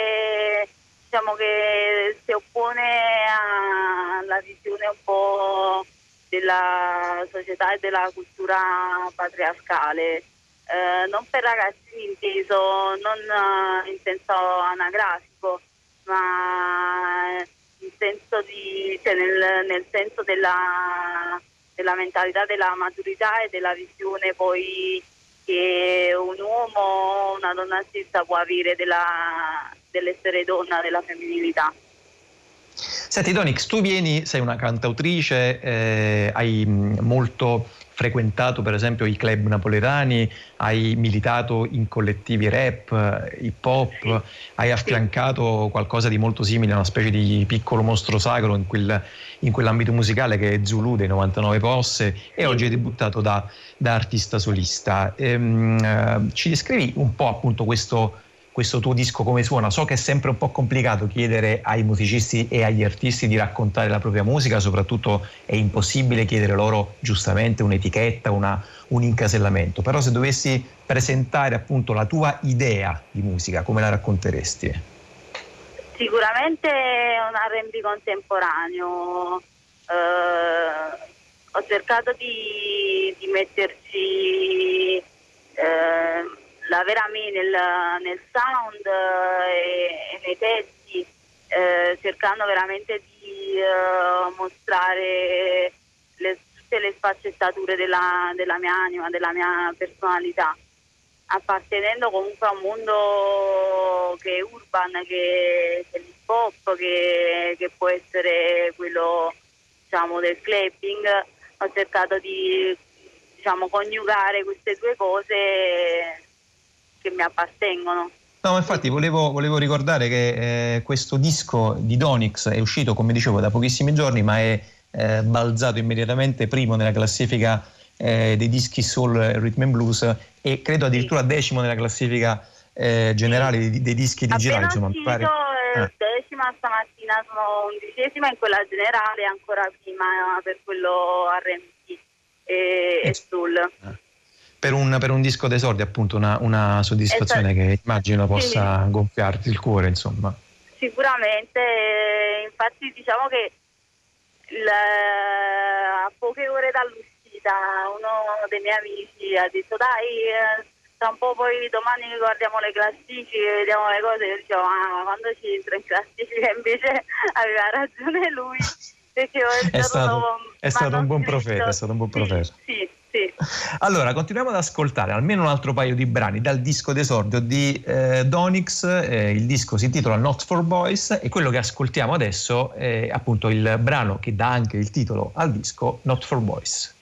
S18: diciamo che si oppone alla visione un po' della società e della cultura patriarcale. Eh, non per ragazzini inteso non eh, in senso anagrafico, ma in senso di, cioè nel, nel senso della, della mentalità, della maturità e della visione poi che un uomo, una donna stessa può avere della, dell'essere donna, della femminilità.
S1: Senti Donix, tu vieni, sei una cantautrice, eh, hai mh, molto frequentato per esempio i club napoletani, hai militato in collettivi rap, eh, hip hop, hai affiancato qualcosa di molto simile a una specie di piccolo mostro sacro in, quel, in quell'ambito musicale che è Zulu dei 99 Posse e oggi hai debuttato da, da artista solista. Ehm, eh, ci descrivi un po' appunto questo questo tuo disco come suona. So che è sempre un po' complicato chiedere ai musicisti e agli artisti di raccontare la propria musica, soprattutto è impossibile chiedere loro giustamente un'etichetta, una, un incasellamento, però se dovessi presentare appunto la tua idea di musica, come la racconteresti?
S18: Sicuramente un RB contemporaneo. Eh, ho cercato di, di metterci eh, la vera me nel, nel sound eh, e, e, nei testi, eh, cercando veramente di eh, mostrare le, tutte le sfaccettature della, della, mia anima, della mia personalità, appartenendo comunque a un mondo che è urban, che, che è l'hip hop, che, che può essere quello diciamo, del clapping. Ho cercato di diciamo, coniugare queste due cose che mi appartengono.
S1: No, infatti volevo, volevo ricordare che eh, questo disco di Donix è uscito, come dicevo, da pochissimi giorni, ma è eh, balzato immediatamente primo nella classifica eh, dei dischi soul rhythm and blues e credo addirittura decimo nella classifica eh, generale dei, dei, dischi digitali.
S18: Insomma, uscito, pare... eh. decima stamattina sono undicesima in quella generale ancora prima per quello R&B e, e soul.
S1: Eh per un, per un disco d'esordio appunto una, una soddisfazione esatto. che immagino possa sì. gonfiarti il cuore insomma.
S18: Sicuramente infatti diciamo che il, a poche ore dall'uscita uno dei miei amici ha detto dai tra un po' poi domani guardiamo le classifiche vediamo le cose. Io dicevo ah, quando ci entra in classifica? Invece aveva ragione lui perché
S1: è stato, è stato un buon profeta è stato un buon profeta.
S18: sì, sì sì.
S1: Allora, continuiamo ad ascoltare almeno un altro paio di brani dal disco d'esordio di eh, Donix. Eh, il disco si intitola Not for Boys e quello che ascoltiamo adesso è appunto il brano che dà anche il titolo al disco Not for Boys.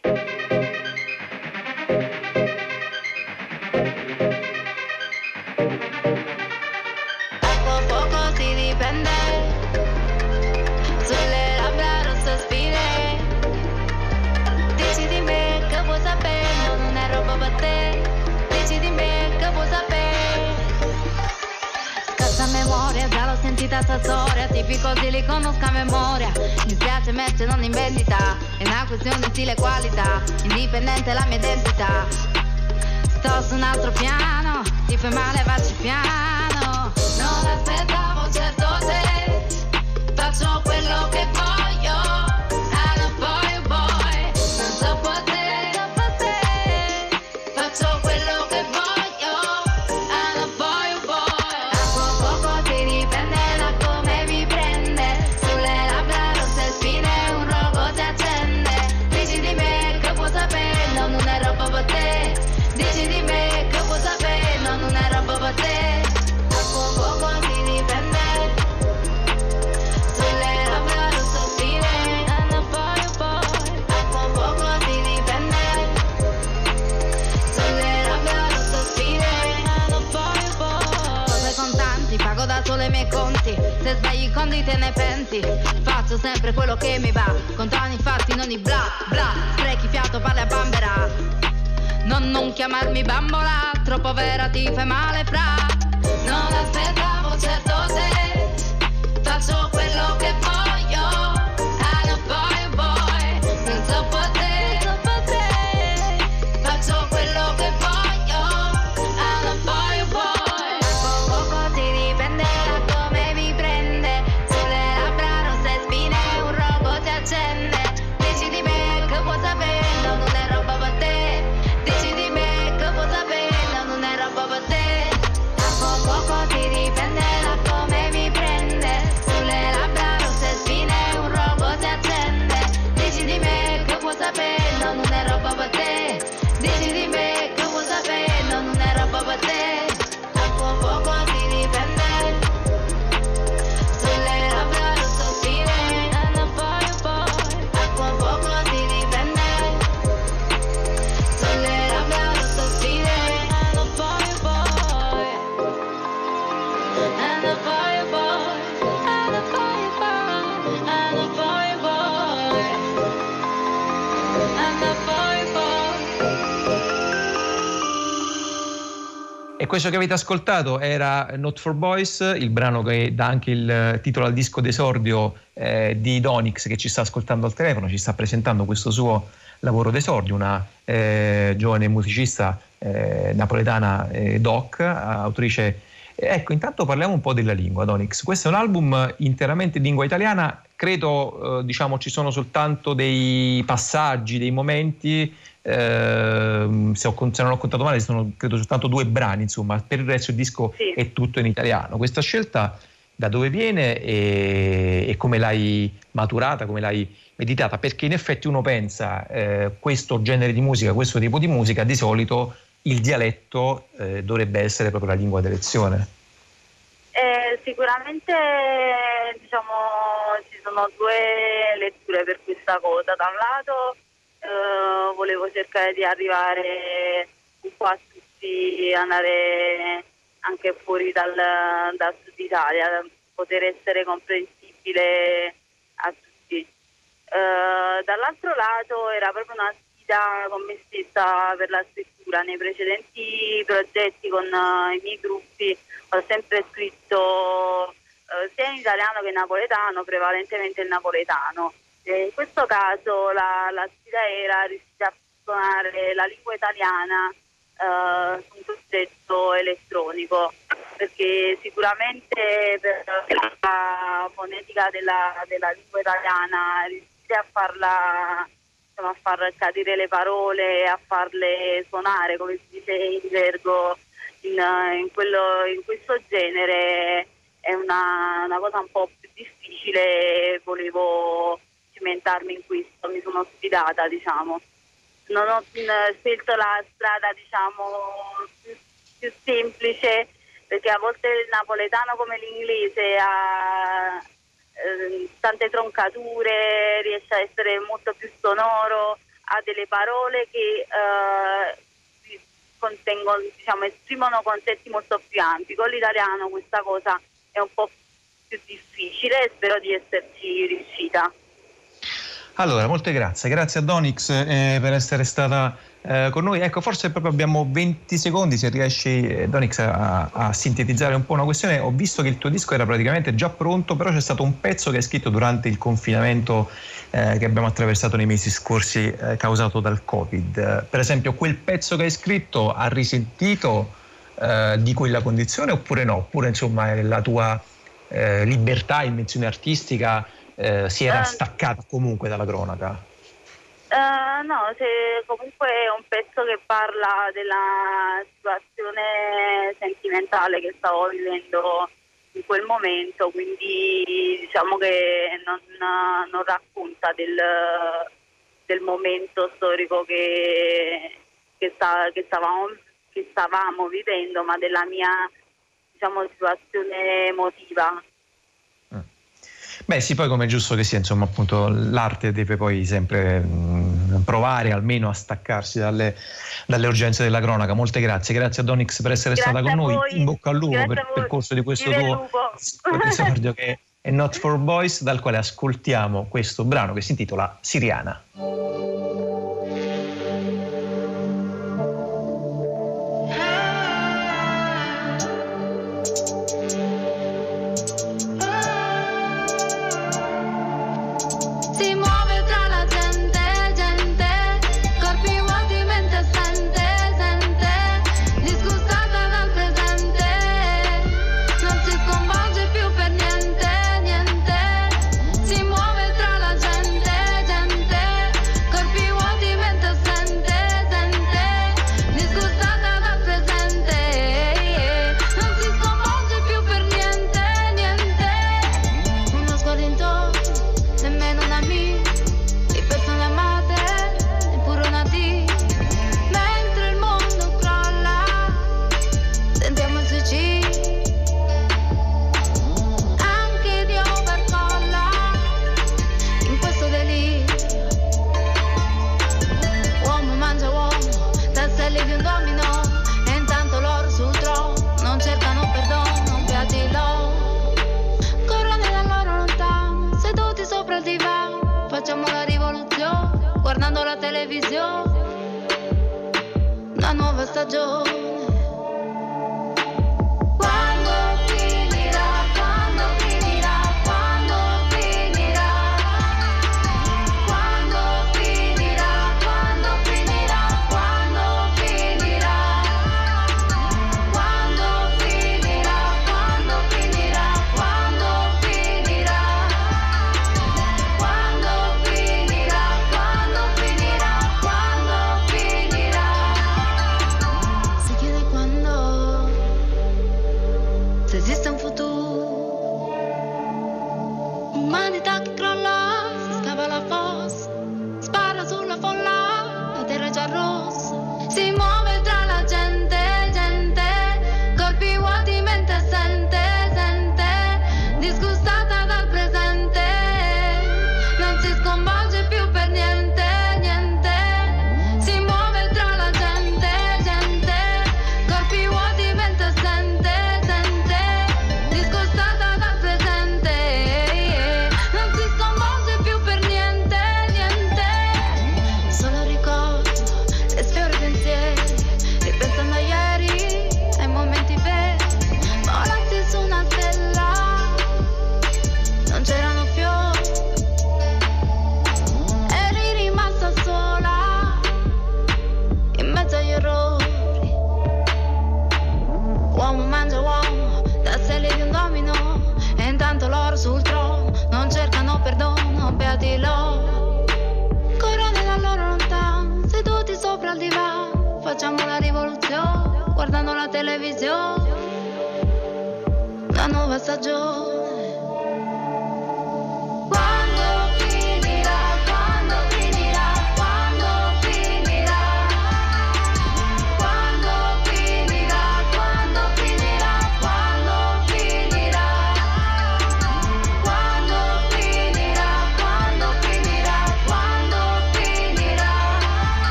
S17: Vendita È una questione di stile e qualità Indipendente la mia identità. Sto su un altro piano Ti fai male, vacci piano. No l'aspettavo certo se faccio quello che voglio faccio sempre quello che mi va. Contano i fatti non i bla bla. Sprechi fiato parli a bambera. Non, non chiamarmi bambola troppo vera ti fai male fra. Non aspettavo certo se faccio quello che voglio
S1: questo che avete ascoltato era Not for Boys, il brano che dà anche il titolo al disco d'esordio eh, di Donix che ci sta ascoltando al telefono, ci sta presentando questo suo lavoro d'esordio, una eh, giovane musicista eh, napoletana eh, doc, autrice. Ecco, intanto parliamo un po' della lingua, Donix. Questo è un album interamente in lingua italiana, credo eh, diciamo ci sono soltanto dei passaggi, dei momenti Ehm, se, ho, se non ho contato male sono credo soltanto due brani insomma per il resto il disco
S18: Sì.
S1: è tutto in italiano questa scelta da dove viene e, e come l'hai maturata come l'hai meditata perché in effetti uno pensa eh, questo genere di musica questo tipo di musica di solito il dialetto eh, dovrebbe essere proprio la lingua d'elezione
S18: Eh, sicuramente diciamo, ci sono due letture per questa cosa. Da un lato eh, volevo cercare di arrivare un po' a tutti, andare anche fuori dal, dal sud Italia, poter essere comprensibile a tutti. Eh, dall'altro lato era proprio una sfida con me stessa per la scrittura. Nei precedenti progetti con eh, i miei gruppi ho sempre scritto eh, sia in italiano che in napoletano, prevalentemente in napoletano. In questo caso la, la sfida era riuscire a suonare la lingua italiana eh, su un progetto elettronico, perché sicuramente per la fonetica della, della lingua italiana riuscire a farla insomma, a far cadere le parole, a farle suonare, come si dice in gergo, in, in quello- in questo genere è una, una cosa un po' più difficile volevo cimentarmi in questo, mi sono sfidata, diciamo. Non ho mm, scelto la strada, diciamo, più, più semplice, perché a volte il napoletano come l'inglese ha eh, tante troncature, riesce a essere molto più sonoro, ha delle parole che eh, contengono, diciamo, esprimono concetti molto più ampi. Con l'italiano questa cosa è un po' più difficile e spero di esserci riuscita.
S1: Allora, molte grazie, grazie a Donix eh, per essere stata eh, con noi. Ecco, forse proprio abbiamo 20 secondi se riesci, eh, Donix, a, a, sintetizzare un po' una questione. Ho visto che il tuo disco era praticamente già pronto, però c'è stato un pezzo che hai scritto durante il confinamento eh, che abbiamo attraversato nei mesi scorsi eh, causato dal Covid. Per esempio, quel pezzo che hai scritto ha risentito
S17: eh, di quella condizione oppure no? Oppure insomma la tua libertà in menzione artistica si era staccata comunque dalla cronaca?
S18: Eh, no, se comunque è un pezzo che parla della situazione sentimentale che stavo vivendo in quel momento, quindi diciamo che non, non racconta del, del, momento storico che, che, sta, che, stavamo, che, stavamo, vivendo, ma della mia diciamo, situazione emotiva. Mm.
S17: Beh sì, poi come è giusto che sia, insomma, appunto l'arte deve poi sempre mm, provare almeno a staccarsi dalle, dalle, urgenze della cronaca. Molte grazie, grazie a Donix per essere
S18: grazie
S17: stata con noi. In bocca al lupo per il percorso di questo tuo episodio che è Not for Boys, dal quale ascoltiamo questo brano che si intitola Siriana.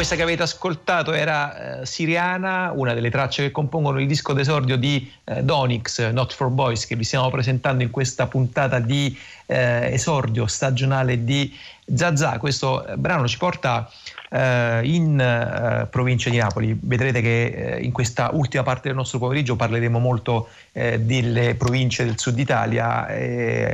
S1: Questa che avete ascoltato era eh, Siriana, una delle tracce che compongono il disco d'esordio di eh, Donix, Not for Boys, che vi stiamo presentando in questa puntata di eh, esordio stagionale di Zazà. Questo eh, brano ci porta eh, in eh, provincia di Napoli. Vedrete che in questa ultima parte del nostro pomeriggio parleremo molto delle province del sud Italia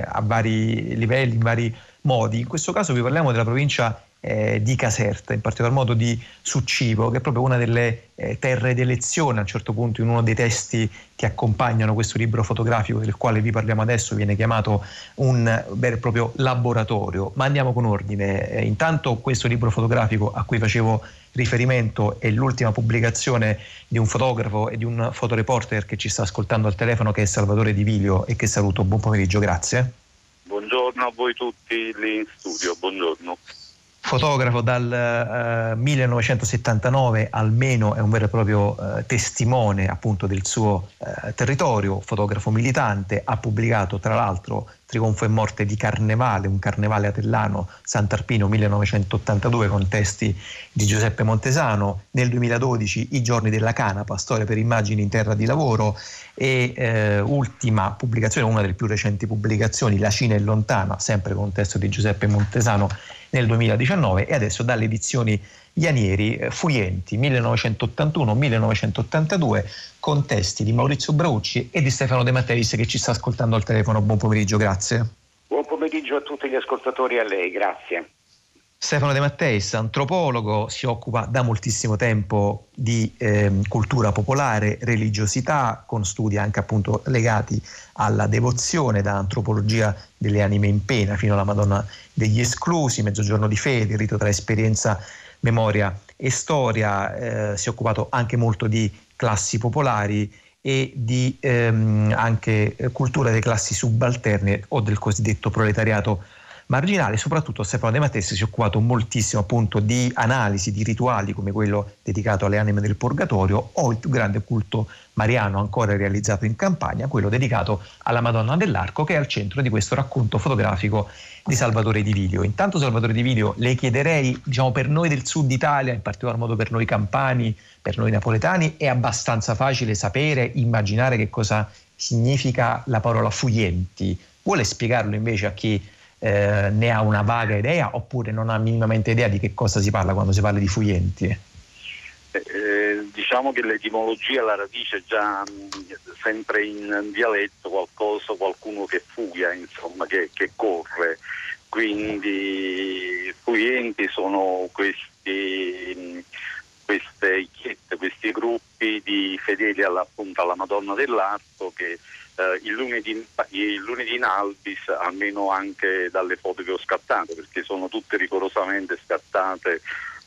S1: a vari livelli, in vari modi. In questo caso vi parliamo della provincia eh, di Caserta, in particolar modo di Succivo, che è proprio una delle eh, terre d'elezione a un certo punto in uno dei testi che accompagnano questo libro fotografico del quale vi parliamo adesso, viene chiamato un vero e proprio laboratorio. Ma andiamo con ordine. Eh, intanto questo libro fotografico a cui facevo riferimento è l'ultima pubblicazione di un fotografo e di un fotoreporter che ci sta ascoltando al telefono che è Salvatore Di Vilio e che saluto. Buon pomeriggio, grazie.
S19: Buongiorno a voi tutti lì in studio, buongiorno
S1: fotografo dal uh, 1979 almeno è un vero e proprio uh, testimone appunto del suo uh, territorio, fotografo militante, ha pubblicato tra l'altro Trionfo e morte di Carnevale, un carnevale atellano Sant'Arpino 1982 con testi di Giuseppe Montesano, nel 2012 I giorni della canapa, storia per immagini in terra di lavoro. E eh, ultima pubblicazione, una delle più recenti pubblicazioni, La Cina è lontana, sempre con testo di Giuseppe Montesano nel 2019 e adesso dalle edizioni Ianieri Fuienti 1981-1982 con testi di Maurizio Braucci e di Stefano De Matteis che ci sta ascoltando al telefono. Buon pomeriggio, grazie.
S20: Buon pomeriggio a tutti gli ascoltatori e a lei, grazie.
S1: Stefano De Matteis, antropologo, si occupa da moltissimo tempo di eh, cultura popolare, religiosità, con studi anche appunto legati alla devozione, da antropologia delle anime in pena fino alla Madonna degli esclusi, Mezzogiorno di fede, il rito tra esperienza, memoria e storia, eh, si è occupato anche molto di classi popolari e di ehm, anche cultura delle classi subalterne o del cosiddetto proletariato marginale, soprattutto Stefano De Mattesi si è occupato moltissimo appunto di analisi di rituali come quello dedicato alle anime del purgatorio o il più grande culto mariano ancora realizzato in campagna, quello dedicato alla Madonna dell'Arco che è al centro di questo racconto fotografico di Salvatore Di Video. Intanto Salvatore Di Video le chiederei, diciamo per noi del sud Italia, in particolar modo per noi campani, per noi napoletani, è abbastanza facile sapere, immaginare che cosa significa la parola fuienti. Vuole spiegarlo invece a chi eh, ne ha una vaga idea oppure non ha minimamente idea di che cosa si parla quando si parla di fuienti?
S19: Eh, eh diciamo che l'etimologia, la radice già mh, sempre in dialetto, qualcosa, qualcuno che fuga, insomma, che, che corre. Quindi fuienti sono questi, queste chiette, questi gruppi di fedeli alla, appunto, alla Madonna dell'Arco che eh, il, lunedì, il, lunedì, in Albis, almeno anche dalle foto che ho scattato, perché sono tutte rigorosamente scattate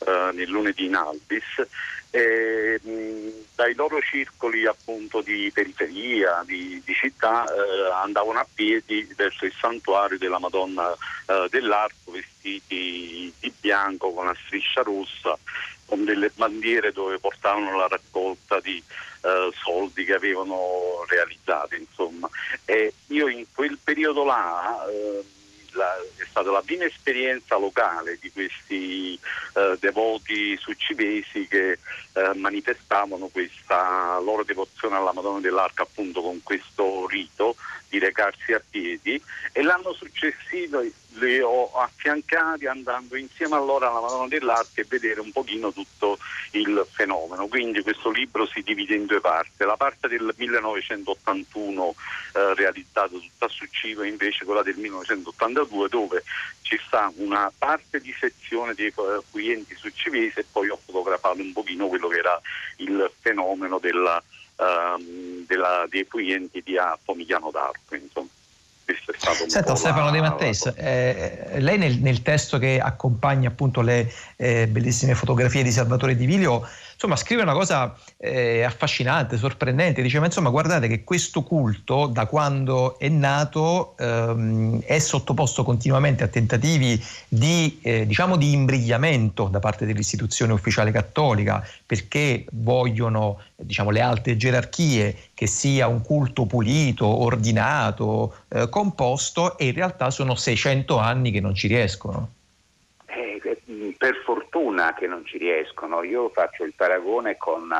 S19: eh, nel lunedì in Albis, e, mh, dai loro circoli appunto di periferia, di, di città, eh, andavano a piedi verso il santuario della Madonna eh, dell'Arco, vestiti di bianco con una striscia rossa, con delle bandiere dove portavano la raccolta di eh, soldi che avevano realizzato. Insomma. E io in quel periodo là eh, la, è stata la prima esperienza locale di questi eh, devoti succivesi che eh, manifestavano questa loro devozione alla Madonna dell'Arca appunto con questo rito di recarsi a piedi e l'anno successivo li ho affiancati andando insieme a loro alla Madonna dell'Arte e vedere un pochino tutto il fenomeno. Quindi questo libro si divide in due parti. La parte del 1981 eh, realizzata tutta su Civo invece quella del 1982 dove ci sta una parte di sezione dei clienti su Civese e poi ho fotografato un pochino quello che era il fenomeno della, um, della, dei clienti di Pomigliano d'Arco. Insomma
S1: questo è stato un Senta, Stefano De Matteis, eh, lei nel, nel, testo che accompagna appunto le eh, bellissime fotografie di Salvatore Di Vilio insomma scrive una cosa eh, affascinante, sorprendente, dice ma insomma guardate che questo culto da quando è nato ehm, è sottoposto continuamente a tentativi di, eh, diciamo di imbrigliamento da parte dell'istituzione ufficiale cattolica perché vogliono diciamo, le alte gerarchie che sia un culto pulito, ordinato, eh, composto e in realtà sono 600 anni che non ci riescono.
S20: Eh, per fortuna che non ci riescono. Io faccio il paragone con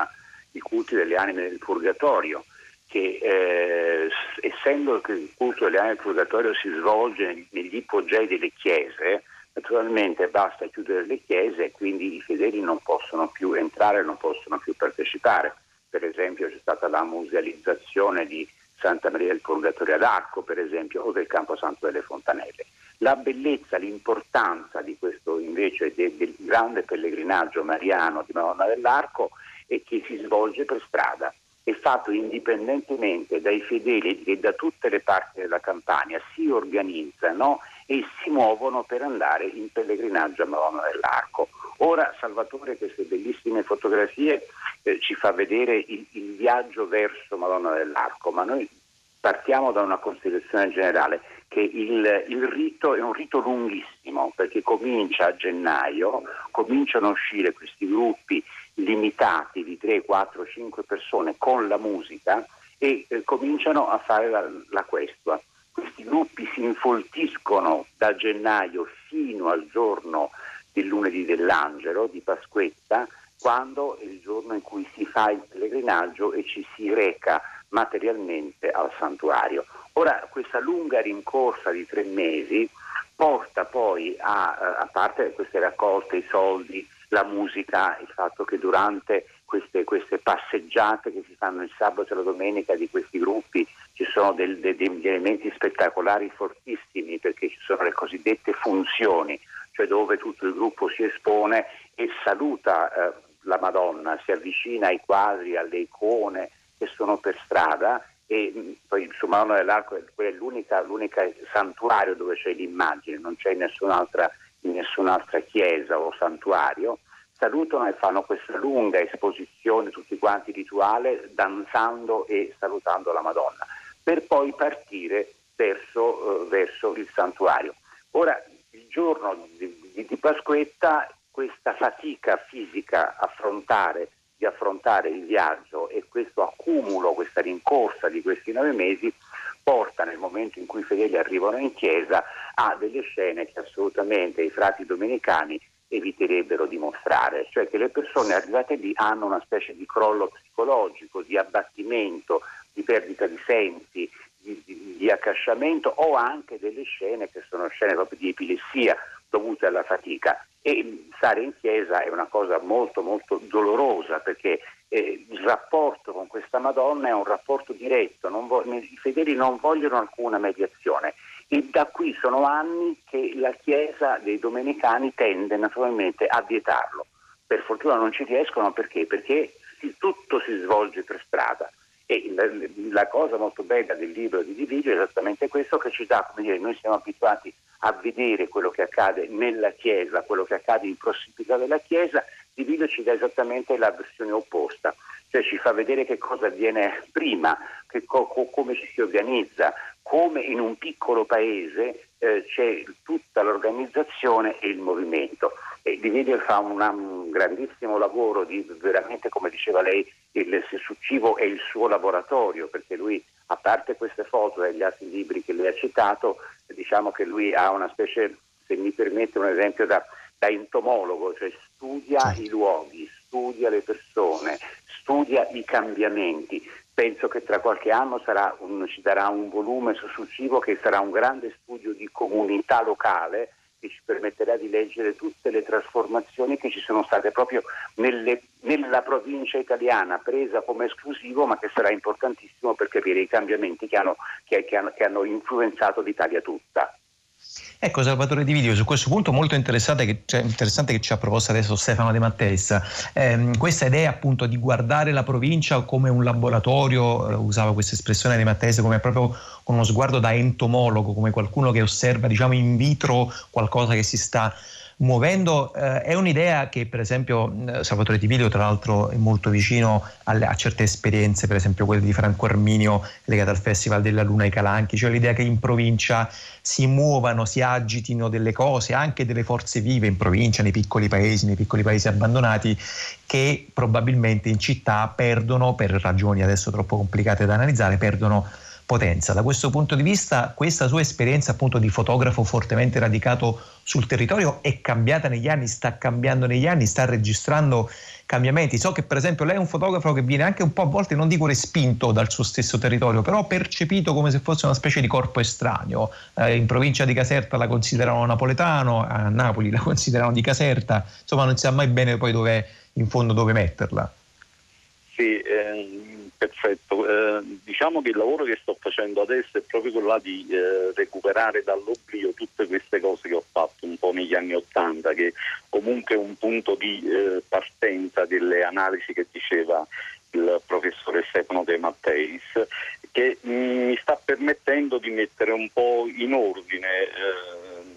S20: i culti delle anime del purgatorio, che eh, essendo che il culto delle anime del purgatorio si svolge negli ipogei delle chiese, naturalmente basta chiudere le chiese e quindi i fedeli non possono più entrare, non possono più partecipare. Per esempio c'è stata la musealizzazione di Santa Maria del Purgatorio ad Arco, per esempio, o del Camposanto delle Fontanelle. La bellezza, l'importanza di questo invece del, del grande pellegrinaggio mariano di Madonna dell'Arco è che si svolge per strada, è fatto indipendentemente dai fedeli che da tutte le parti della Campania si organizzano e si muovono per andare in pellegrinaggio a Madonna dell'Arco. Ora Salvatore queste bellissime fotografie eh, ci fa vedere il, il viaggio verso Madonna dell'Arco, ma noi partiamo da una considerazione generale che il, il, rito è un rito lunghissimo perché comincia a gennaio, cominciano a uscire questi gruppi limitati di 3, 4, 5 persone con la musica e eh, cominciano a fare la, la questua. Questi gruppi si infoltiscono da gennaio fino al giorno del lunedì dell'angelo di Pasquetta, quando è il giorno in cui si fa il pellegrinaggio e ci si reca materialmente al santuario. Ora, questa lunga rincorsa di tre mesi porta poi a, a parte queste raccolte, i soldi, la musica, il fatto che durante queste, queste, passeggiate che si fanno il sabato e la domenica di questi gruppi ci sono del, de, degli elementi spettacolari fortissimi perché ci sono le cosiddette funzioni, cioè dove tutto il gruppo si espone e saluta eh, la Madonna, si avvicina ai quadri, alle icone che sono per strada e mm, poi su Madonna dell'Arco è l'unica, l'unica santuario dove c'è l'immagine, non c'è nessun'altra, nessun'altra chiesa o santuario salutano e fanno questa lunga esposizione tutti quanti rituale danzando e salutando la Madonna per poi partire verso, eh, verso il santuario. Ora, il giorno di, di, di Pasquetta questa fatica fisica affrontare, di affrontare il viaggio e questo accumulo, questa rincorsa di questi nove mesi porta nel momento in cui i fedeli arrivano in chiesa a delle scene che assolutamente i frati domenicani eviterebbero di mostrare, cioè che le persone arrivate lì hanno una specie di crollo psicologico, di abbattimento, di perdita di sensi, di, di, di accasciamento o anche delle scene che sono scene proprio di epilessia dovute alla fatica. E stare in chiesa è una cosa molto molto dolorosa perché eh, il rapporto con questa Madonna è un rapporto diretto, vo- i fedeli non vogliono alcuna mediazione e da qui sono anni che la Chiesa dei domenicani tende naturalmente a vietarlo. Per fortuna non ci riescono perché? Perché tutto si svolge per strada. E la, la, cosa molto bella del libro di Dividio è esattamente questo che ci dà, come dire, noi siamo abituati a vedere quello che accade nella Chiesa, quello che accade in prossimità della Chiesa, Dividio ci dà esattamente la versione opposta, cioè ci fa vedere che cosa avviene prima, co- co- come ci si organizza, come in un piccolo paese eh, c'è tutta l'organizzazione e il movimento. E Di Video fa una, un grandissimo lavoro, di, veramente come diceva lei, il Sessuccivo è il suo laboratorio, perché lui, a parte queste foto e gli altri libri che lei ha citato, diciamo che lui ha una specie, se mi permette un esempio da, da entomologo, cioè studia i luoghi, studia le persone, studia i cambiamenti. Penso che tra qualche anno un, ci darà un volume successivo che sarà un grande studio di comunità locale che ci permetterà di leggere tutte le trasformazioni che ci sono state proprio nelle, nella provincia italiana, presa come esclusivo, ma che sarà importantissimo per capire i cambiamenti che hanno, che, che hanno, che hanno influenzato l'Italia tutta.
S1: Ecco Salvatore Di Video, su questo punto molto interessante che, cioè, interessante che ci ha proposto adesso Stefano De Matteis, eh, questa idea appunto di guardare la provincia come un laboratorio, eh, usava questa espressione De Matteis come proprio con uno sguardo da entomologo, come qualcuno che osserva diciamo in vitro qualcosa che si sta muovendo eh, è un'idea che per esempio eh, Salvatore Di Video tra l'altro è molto vicino alle, a certe esperienze, per esempio quelle di Franco Arminio legate al Festival della Luna ai Calanchi, cioè l'idea che in provincia si muovano, si agitino delle cose, anche delle forze vive in provincia, nei piccoli paesi, nei piccoli paesi abbandonati, che probabilmente in città perdono, per ragioni adesso troppo complicate da analizzare, perdono potenza. Da questo punto di vista, questa sua esperienza appunto di fotografo fortemente radicato sul territorio è cambiata negli anni, sta cambiando negli anni, sta registrando cambiamenti. So che per esempio lei è un fotografo che viene anche un po' a volte, non dico respinto dal suo stesso territorio, però percepito come se fosse una specie di corpo estraneo. Eh, in provincia di Caserta la considerano napoletano, a Napoli la considerano di Caserta, insomma non si sa mai bene poi dove, in fondo dove metterla.
S19: Sì, ehm Perfetto, eh, diciamo che il lavoro che sto facendo adesso è proprio quello di eh, recuperare dall'oblio tutte queste cose che ho fatto un po' negli anni Ottanta, che comunque è un punto di eh, partenza delle analisi che diceva il professore Stefano De Matteis, che mh, mm, mi sta permettendo di mettere un po' in ordine eh,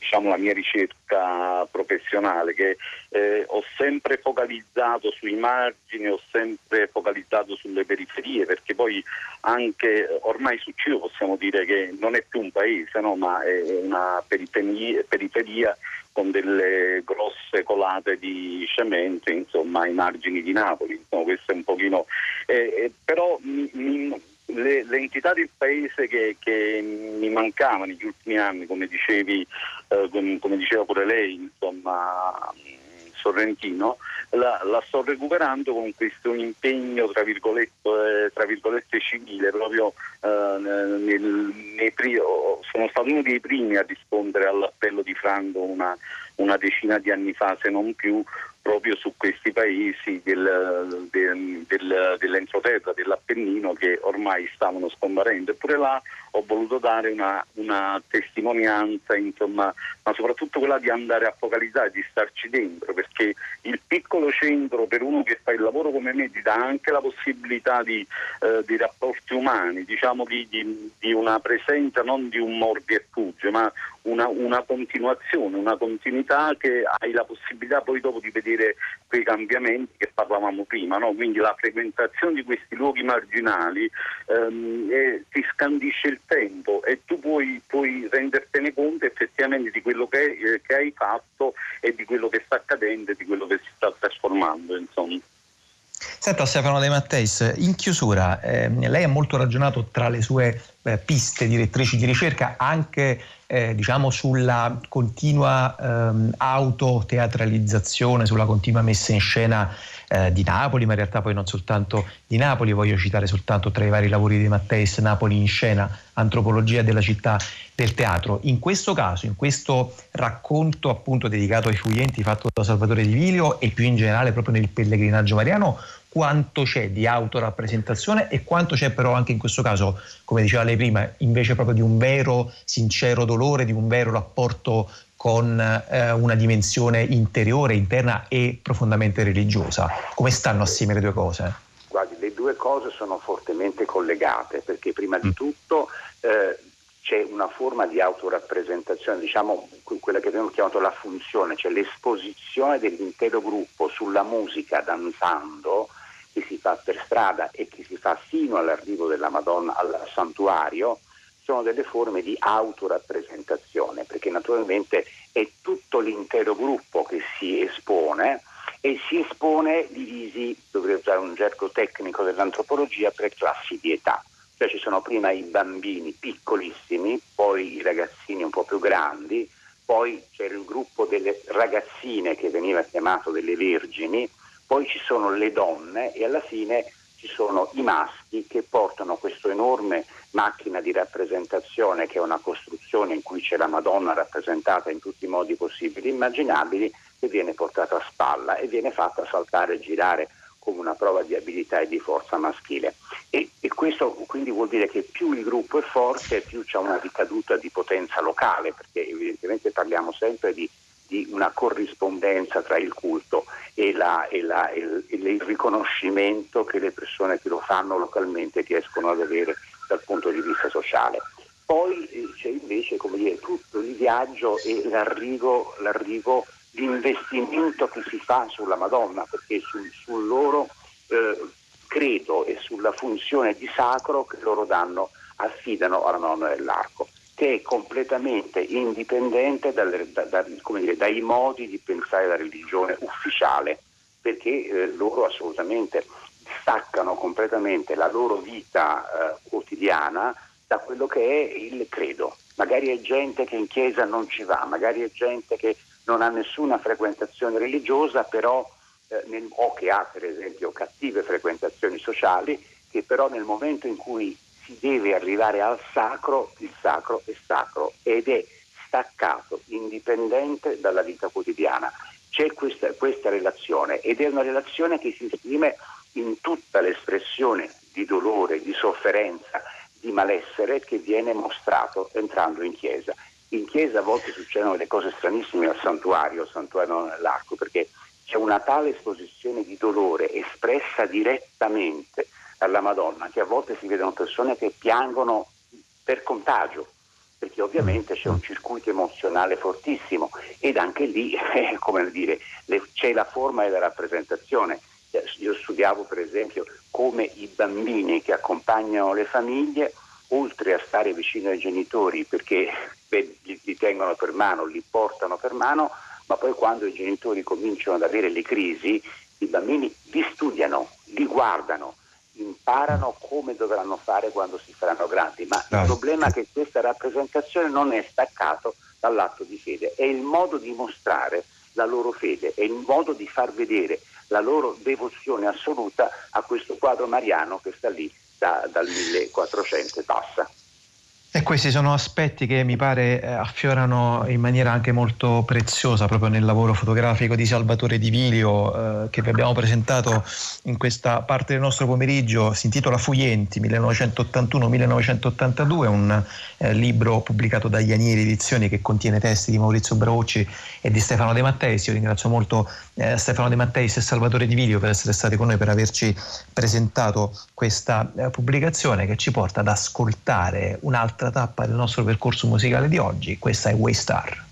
S19: diciamo, la mia ricerca professionale, che eh, ho sempre focalizzato sui margini, ho sempre focalizzato sulle periferie, perché poi anche ormai su Ciro possiamo dire che non è più un paese, no? ma è una periferia, periferia con delle grosse colate di cemento, insomma, ai margini di Napoli. Insomma, questo è un pochino. Eh, eh, però mi, mi, le, le, entità del paese che, che, mi mancavano negli ultimi anni, come, dicevi, eh, come, diceva pure lei, insomma, Sorrentino, la, la, sto recuperando con questo impegno tra virgolette, eh, tra virgolette civile, proprio eh, nel, nei, sono stato uno dei primi a rispondere all'appello di Franco una, una decina di anni fa, se non più, proprio su questi paesi del, del, del, dell'entroterra, dell'Appennino che ormai stavano scomparendo. Eppure là ho voluto dare una, una, testimonianza, insomma, ma soprattutto quella di andare a focalizzare, di starci dentro, perché il piccolo centro per uno che fa il lavoro come me ti dà anche la possibilità di, eh, di rapporti umani, diciamo di, di, di, una presenza non di un mordi e fugge, ma una, una continuazione, una continuità che hai la possibilità poi dopo di vedere quei cambiamenti che parlavamo prima, no? quindi la frequentazione di questi luoghi marginali ehm, eh, ti scandisce il tempo e tu puoi, puoi rendertene conto effettivamente di quello che, eh, che, hai fatto e di quello che sta accadendo e di quello che si sta trasformando. Insomma.
S1: Senta Stefano De Matteis, in chiusura, eh, lei ha molto ragionato tra le sue eh, piste direttrici di ricerca anche eh, diciamo sulla continua ehm, autoteatralizzazione, sulla continua messa in scena eh, di Napoli, ma in realtà poi non soltanto di Napoli, voglio citare soltanto tra i vari lavori di Matteis Napoli in scena, antropologia della città del teatro. In questo caso, in questo racconto appunto dedicato ai fuggienti fatto da Salvatore Di Vilio e più in generale proprio nel pellegrinaggio mariano, quanto c'è di autorappresentazione e quanto c'è però anche in questo caso, come diceva lei prima, invece proprio di un vero, sincero dolore, di un vero rapporto con eh, una dimensione interiore, interna e profondamente religiosa. Come stanno assieme le due cose?
S20: Guardi, le due cose sono fortemente collegate perché prima di mm. tutto eh, c'è una forma di autorappresentazione, diciamo quella che abbiamo chiamato la funzione, cioè l'esposizione dell'intero gruppo sulla musica danzando che si fa per strada e che si fa fino all'arrivo della Madonna al santuario sono delle forme di autorappresentazione, perché naturalmente è tutto l'intero gruppo che si espone e si espone divisi, dovrei usare un gergo tecnico dell'antropologia, per classi di età. Cioè ci sono prima i bambini piccolissimi, poi i ragazzini un po' più grandi, poi c'era il gruppo delle ragazzine che veniva chiamato delle vergini, poi ci sono le donne e alla fine ci sono i maschi che portano questa enorme macchina di rappresentazione che è una costruzione in cui c'è la Madonna rappresentata in tutti i modi possibili e immaginabili che viene portata a spalla e viene fatta saltare e girare come una prova di abilità e di forza maschile. E, e, questo quindi vuol dire che più il gruppo è forte, più c'è una ricaduta di potenza locale, perché evidentemente parliamo sempre di di una corrispondenza tra il culto e, la, e, la, e, il, e, il, riconoscimento che le persone che lo fanno localmente riescono ad avere dal punto di vista sociale. Poi eh, c'è invece dire, tutto il viaggio e l'arrivo, l'arrivo, l'investimento che si fa sulla Madonna, perché sul, sul loro eh, credo e sulla funzione di sacro che loro danno, affidano alla Madonna dell'Arco che è completamente indipendente dalle, da, da, dire, dai modi di pensare la religione ufficiale, perché eh, loro assolutamente staccano completamente la loro vita eh, quotidiana da quello che è il credo. Magari è gente che in chiesa non ci va, magari è gente che non ha nessuna frequentazione religiosa, però, eh, nel, o che ha per esempio cattive frequentazioni sociali, che però nel momento in cui si deve arrivare al sacro, il sacro è sacro ed è staccato, indipendente dalla vita quotidiana. C'è questa, questa relazione ed è una relazione che si esprime in tutta l'espressione di dolore, di sofferenza, di malessere che viene mostrato entrando in chiesa. In chiesa a volte succedono delle cose stranissime al santuario, al santuario nell'arco, perché c'è una tale esposizione di dolore espressa direttamente dalla Madonna che a volte si vedono persone che piangono per contagio, perché ovviamente c'è un circuito emozionale fortissimo ed anche lì, eh, come dire, le, c'è la forma e la rappresentazione. Io studiavo per esempio come i bambini che accompagnano le famiglie, oltre a stare vicino ai genitori perché beh, li tengono per mano, li portano per mano, ma poi quando i genitori cominciano ad avere le crisi, i bambini li studiano, li guardano, imparano come dovranno fare quando si faranno grandi, ma il problema è che questa rappresentazione non è staccato dall'atto di fede, è il modo di mostrare la loro fede, è il modo di far vedere la loro devozione assoluta a questo quadro mariano che sta lì da, dal 1400 e passa.
S1: E questi sono aspetti che mi pare eh, affiorano in maniera anche molto preziosa proprio nel lavoro fotografico di Salvatore Di Vilio eh, che vi abbiamo presentato in questa parte del nostro pomeriggio. Si intitola Fuglienti 1981-1982, un eh, libro pubblicato da Ianieri Edizioni che contiene testi di Maurizio Braucci e di Stefano De Matteis. Io ringrazio molto eh, Stefano De Matteis e Salvatore Di Vilio per essere stati con noi, per averci presentato questa eh, pubblicazione che ci porta ad ascoltare un'altra un'altra tappa del nostro percorso musicale di oggi, questa è Waystar.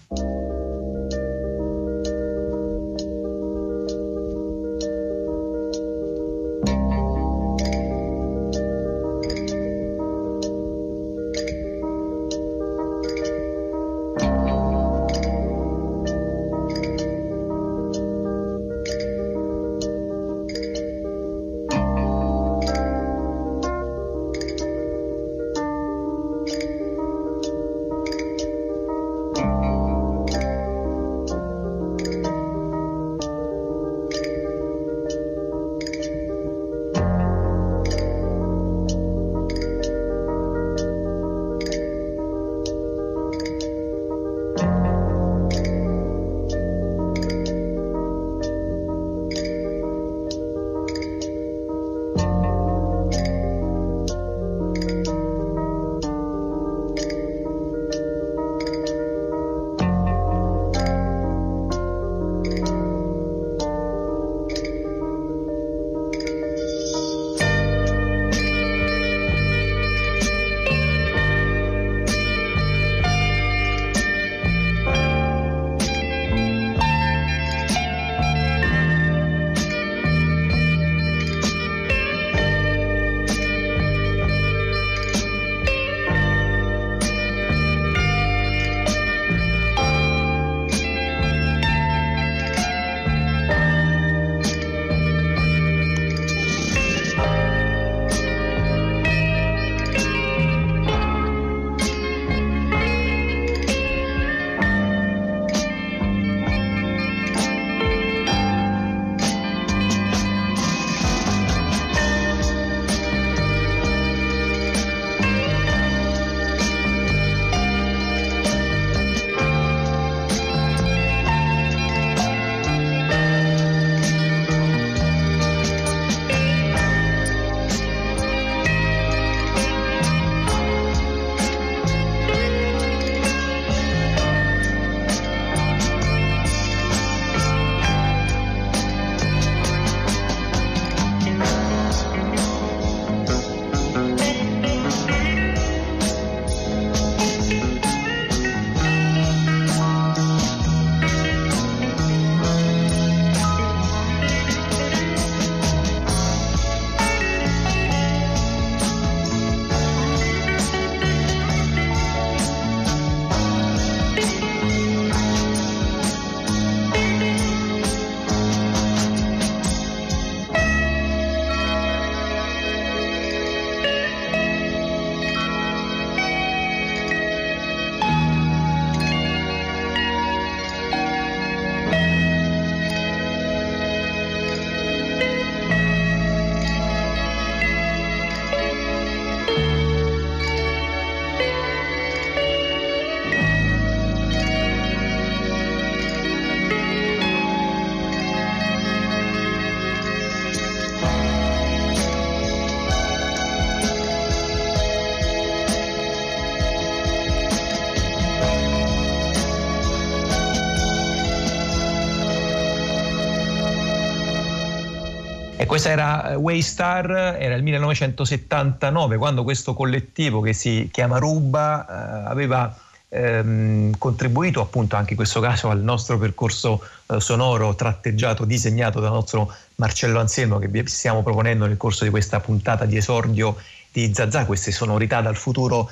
S1: Questa era eh, Waystar, era il 1979, quando questo collettivo che si chiama Ruba eh, aveva ehm, contribuito appunto anche in questo caso al nostro percorso eh, sonoro tratteggiato, disegnato dal nostro Marcello Anselmo che vi stiamo proponendo nel corso di questa puntata di esordio di Zazà, queste sonorità dal futuro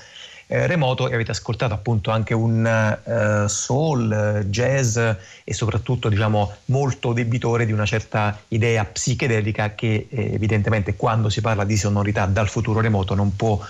S1: eh, remoto e avete ascoltato appunto anche un uh, soul, jazz e soprattutto diciamo molto debitore di una certa idea psichedelica che eh, evidentemente quando si parla di sonorità dal futuro remoto non può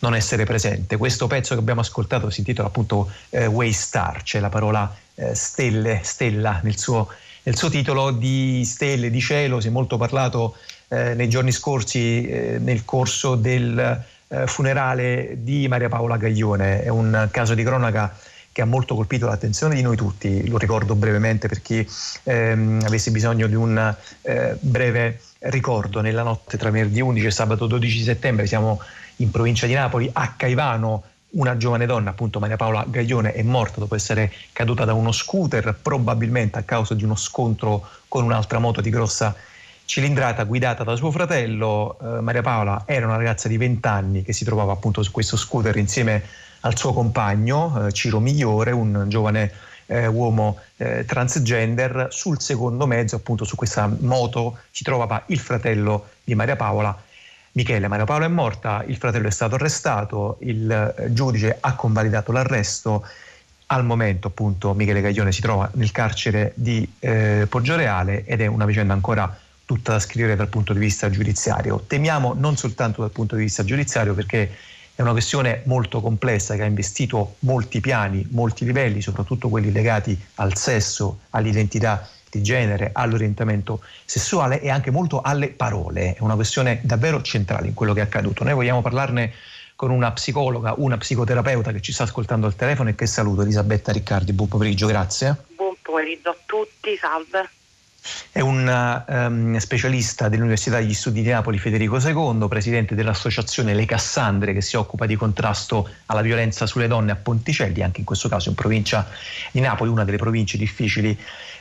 S1: non essere presente. Questo pezzo che abbiamo ascoltato si intitola appunto eh, Waystar, c'è la parola eh, stelle, stella nel suo, nel suo, titolo di stelle, di cielo, si è molto parlato eh, nei giorni scorsi eh, nel corso del eh, funerale di Maria Paola Gaglione, è un caso di cronaca che ha molto colpito l'attenzione di noi tutti, lo ricordo brevemente per chi ehm, avesse bisogno di un eh, breve ricordo. Nella notte tra venerdì 11 e sabato 12 settembre siamo in provincia di Napoli, a Caivano, una giovane donna, appunto Maria Paola Gaglione, è morta dopo essere caduta da uno scooter, probabilmente a causa di uno scontro con un'altra moto di grossa cilindrata guidata da suo fratello. Eh, Maria Paola era una ragazza di 20 anni che si trovava appunto su questo scooter insieme al suo compagno, eh, Ciro Migliore, un giovane eh, uomo eh, transgender. Sul secondo mezzo, appunto su questa moto, si trovava il fratello di Maria Paola Michele Mario Paolo è morta, il fratello è stato arrestato, il eh, giudice ha convalidato l'arresto. Al momento appunto Michele Gaglione si trova nel carcere di eh, Poggioreale ed è una vicenda ancora tutta da scrivere dal punto di vista giudiziario. Temiamo non soltanto dal punto di vista giudiziario perché è una questione molto complessa che ha investito molti piani, molti livelli, soprattutto quelli legati al sesso, all'identità di genere, all'orientamento sessuale e anche molto alle parole. È una questione davvero centrale in quello che è accaduto. Noi vogliamo parlarne con una psicologa, una psicoterapeuta che ci sta ascoltando al telefono e che saluto, Elisabetta Riccardi. Buon pomeriggio, grazie.
S21: Buon pomeriggio a tutti, salve.
S1: È un um, specialista dell'Università degli Studi di Napoli Federico II, presidente dell'associazione Le Cassandre che si occupa di contrasto alla violenza sulle donne a Ponticelli, anche in questo caso in provincia di Napoli, una delle province difficili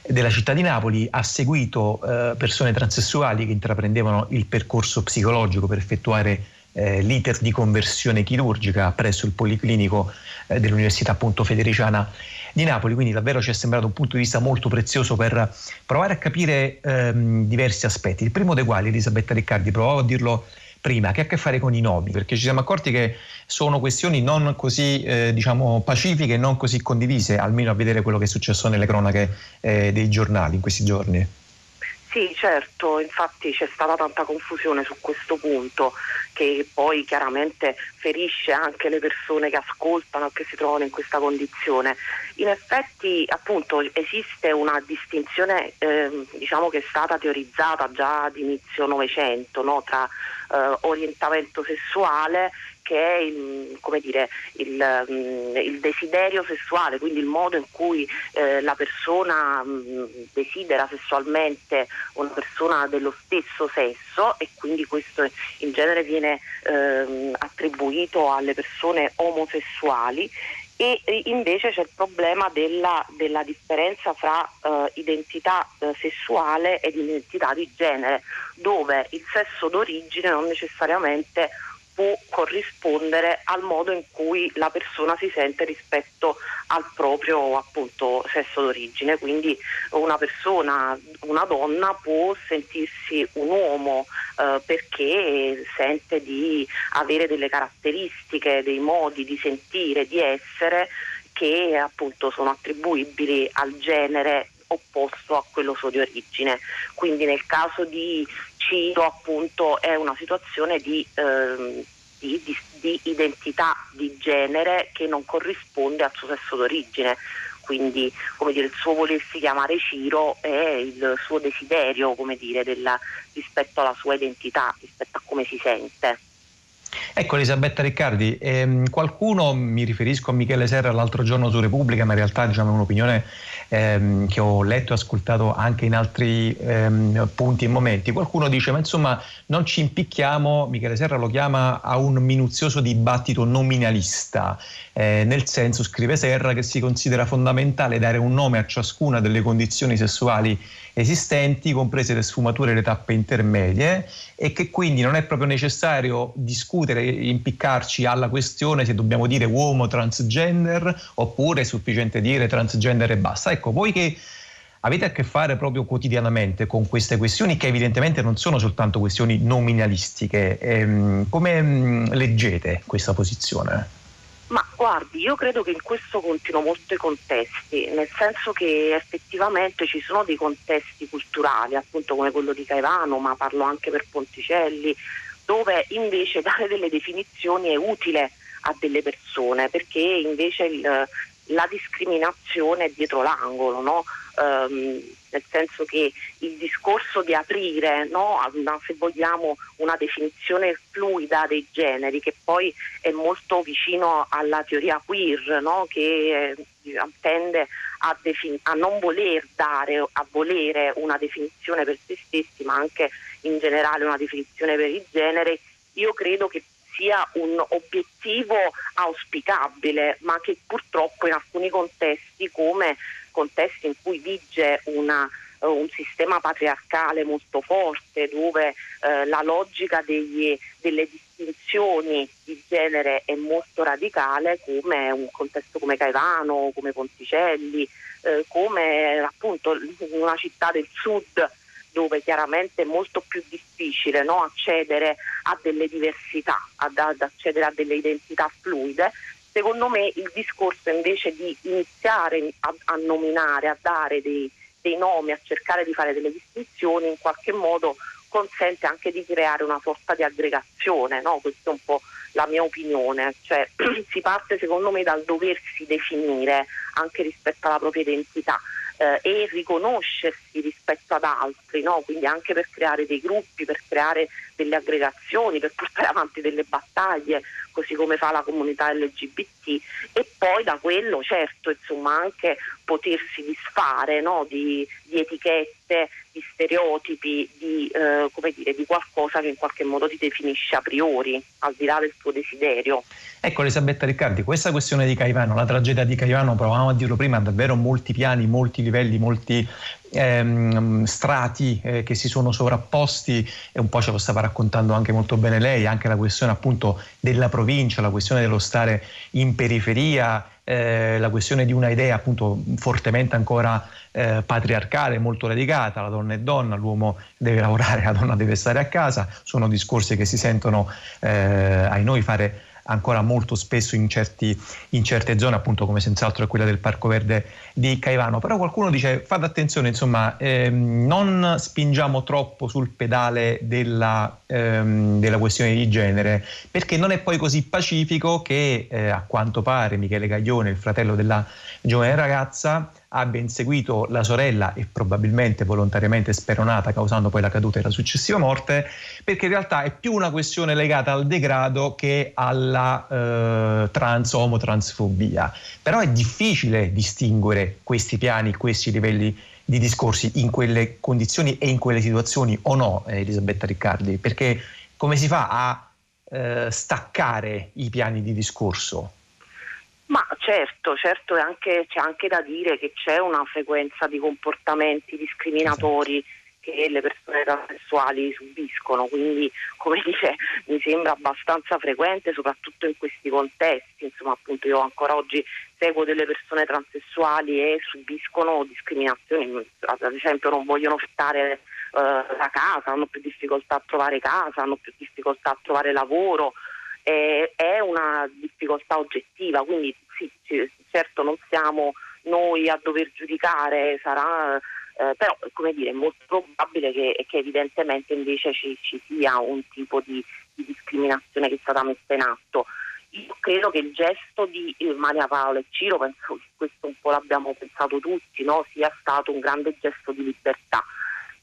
S1: della città di Napoli. Ha seguito uh, persone transessuali che intraprendevano il percorso psicologico per effettuare eh, l'iter di conversione chirurgica presso il Policlinico eh, dell'Università appunto Federiciana di Napoli, quindi davvero ci è sembrato un punto di vista molto prezioso per provare a capire ehm, diversi aspetti. Il primo dei quali, Elisabetta Riccardi, provavo a dirlo prima, che ha a che fare con i nomi, perché ci siamo accorti che sono questioni non così eh, diciamo, pacifiche, non così condivise, almeno a vedere quello che è successo nelle cronache eh, dei giornali in questi giorni.
S21: Sì, certo, infatti c'è stata tanta confusione su questo punto che poi chiaramente ferisce anche le persone che ascoltano e che si trovano in questa condizione. In effetti appunto esiste una distinzione eh, diciamo che è stata teorizzata già ad inizio Novecento no? tra eh, orientamento sessuale che è il, dire, il, mm, il, desiderio sessuale, quindi il modo in cui eh, la persona mh, mm, desidera sessualmente una persona dello stesso sesso e quindi questo in genere viene eh, attribuito alle persone omosessuali. E invece c'è il problema della, della differenza fra eh, identità eh, sessuale ed identità di genere, dove il sesso d'origine non necessariamente può corrispondere al modo in cui la persona si sente rispetto al proprio appunto sesso d'origine. Quindi una persona, una donna può sentirsi un uomo eh, perché sente di avere delle caratteristiche, dei modi di sentire, di essere che appunto sono attribuibili al genere opposto a quello suo di origine. Quindi nel caso di Ciro appunto è una situazione di, eh, di, di, di, identità di genere che non corrisponde al suo sesso d'origine. Quindi dire, il suo volersi chiamare Ciro è il suo desiderio come dire, della, rispetto alla sua identità, rispetto a come si sente.
S1: Ecco Elisabetta Riccardi, ehm, qualcuno, mi riferisco a Michele Serra l'altro giorno su Repubblica, ma in realtà diciamo, è un'opinione ehm, che ho letto e ascoltato anche in altri ehm, punti e momenti, qualcuno dice ma insomma non ci impicchiamo, Michele Serra lo chiama a un minuzioso dibattito nominalista, eh, nel senso, scrive Serra, che si considera fondamentale dare un nome a ciascuna delle condizioni sessuali esistenti, comprese le sfumature e le tappe intermedie, e che quindi non è proprio necessario discutere impiccarci alla questione se dobbiamo dire uomo transgender oppure è sufficiente dire transgender e basta. Ecco, voi che avete a che fare proprio quotidianamente con queste questioni che evidentemente non sono soltanto questioni nominalistiche, ehm, come mh, leggete questa posizione?
S21: Ma guardi, io credo che in questo contino molto i contesti, nel senso che effettivamente ci sono dei contesti culturali, appunto come quello di Caivano, ma parlo anche per Ponticelli, dove invece dare delle definizioni è utile a delle persone, perché invece il, la discriminazione è dietro l'angolo, no? Um, nel senso che il discorso di aprire, no, una, se vogliamo, una definizione fluida dei generi, che poi è molto vicino alla teoria queer, no, che eh, tende a, defin- a, non voler dare, a volere una definizione per se stessi, ma anche in generale una definizione per il genere, io credo che sia un obiettivo auspicabile, ma che purtroppo in alcuni contesti come contesti in cui vige una, uh, un sistema patriarcale molto forte dove uh, la logica degli, delle distinzioni di genere è molto radicale come un contesto come Caivano, come Ponticelli, uh, come appunto una città del sud dove chiaramente è molto più difficile no, accedere a delle diversità, ad, ad accedere a delle identità fluide, secondo me il discorso invece di iniziare a, a nominare, a dare dei, dei, nomi, a cercare di fare delle distinzioni, in qualche modo consente anche di creare una sorta di aggregazione, no? questa è un po' la mia opinione, cioè si parte secondo me dal doversi definire anche rispetto alla propria identità eh, e riconoscersi rispetto ad altri, no? quindi anche per creare dei gruppi, per creare delle aggregazioni, per portare avanti delle battaglie, così come fa la comunità LGBT e poi da quello certo insomma anche potersi disfare no? di, di, etichette, di stereotipi, di, eh, dire, di, qualcosa che in qualche modo ti definisce a priori, al di là del tuo desiderio.
S1: Ecco Elisabetta Riccardi, questa questione di Caivano, la tragedia di Caivano, provavamo a dirlo prima, ha davvero molti piani, molti livelli, molti ehm, strati eh, che si sono sovrapposti e un po' ce lo stava raccontando anche molto bene lei, anche la questione appunto della provincia, la questione dello stare in periferia, eh, la questione di una idea appunto fortemente ancora eh, patriarcale, molto radicata, la donna è donna, l'uomo deve lavorare, la donna deve stare a casa, sono discorsi che si sentono eh, ai noi fare ancora molto spesso in, certi, in, certe zone, appunto come senz'altro è quella del Parco Verde di Caivano. Però qualcuno dice fate attenzione, insomma, ehm, non spingiamo troppo sul pedale della, ehm, della, questione di genere, perché non è poi così pacifico che eh, a quanto pare Michele Gaglione, il fratello della giovane ragazza, abbia inseguito la sorella e probabilmente volontariamente speronata, causando poi la caduta e la successiva morte, perché in realtà è più una questione legata al degrado che alla eh, trans-omo-transfobia. Però è difficile distinguere questi piani, questi livelli di discorsi in quelle condizioni e in quelle situazioni o no, eh, Elisabetta Riccardi? Perché come si fa a eh, staccare i piani di discorso?
S21: Ma certo, certo anche, c'è anche da dire che c'è una frequenza di comportamenti discriminatori esatto. che le persone transessuali subiscono, quindi come dice mi sembra abbastanza frequente soprattutto in questi contesti, insomma appunto io ancora oggi seguo delle persone transessuali e subiscono discriminazioni, ad esempio non vogliono stare uh, la casa, hanno più difficoltà a trovare casa, hanno più difficoltà a trovare lavoro, eh, è una difficoltà oggettiva, quindi sì, certo non siamo noi a dover giudicare, sarà, eh, però come dire, è molto probabile che, che evidentemente invece ci, ci, sia un tipo di, di, discriminazione che è stata messa in atto. Io credo che il gesto di eh, Maria Paola e Ciro, penso che questo un po' l'abbiamo pensato tutti, no? sia stato un grande gesto di libertà.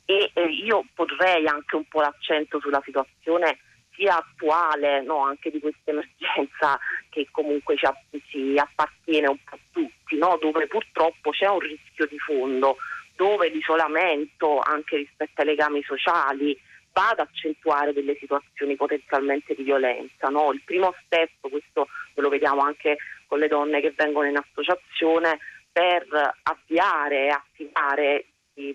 S21: E eh, io potrei anche un po' l'accento sulla situazione sia attuale no, anche di questa emergenza che comunque ci, ci, appartiene un po' a tutti no? dove purtroppo c'è un rischio di fondo, dove l'isolamento anche rispetto ai legami sociali va ad accentuare delle situazioni potenzialmente di violenza. No? Il primo step, questo lo vediamo anche con le donne che vengono in associazione, per avviare e attivare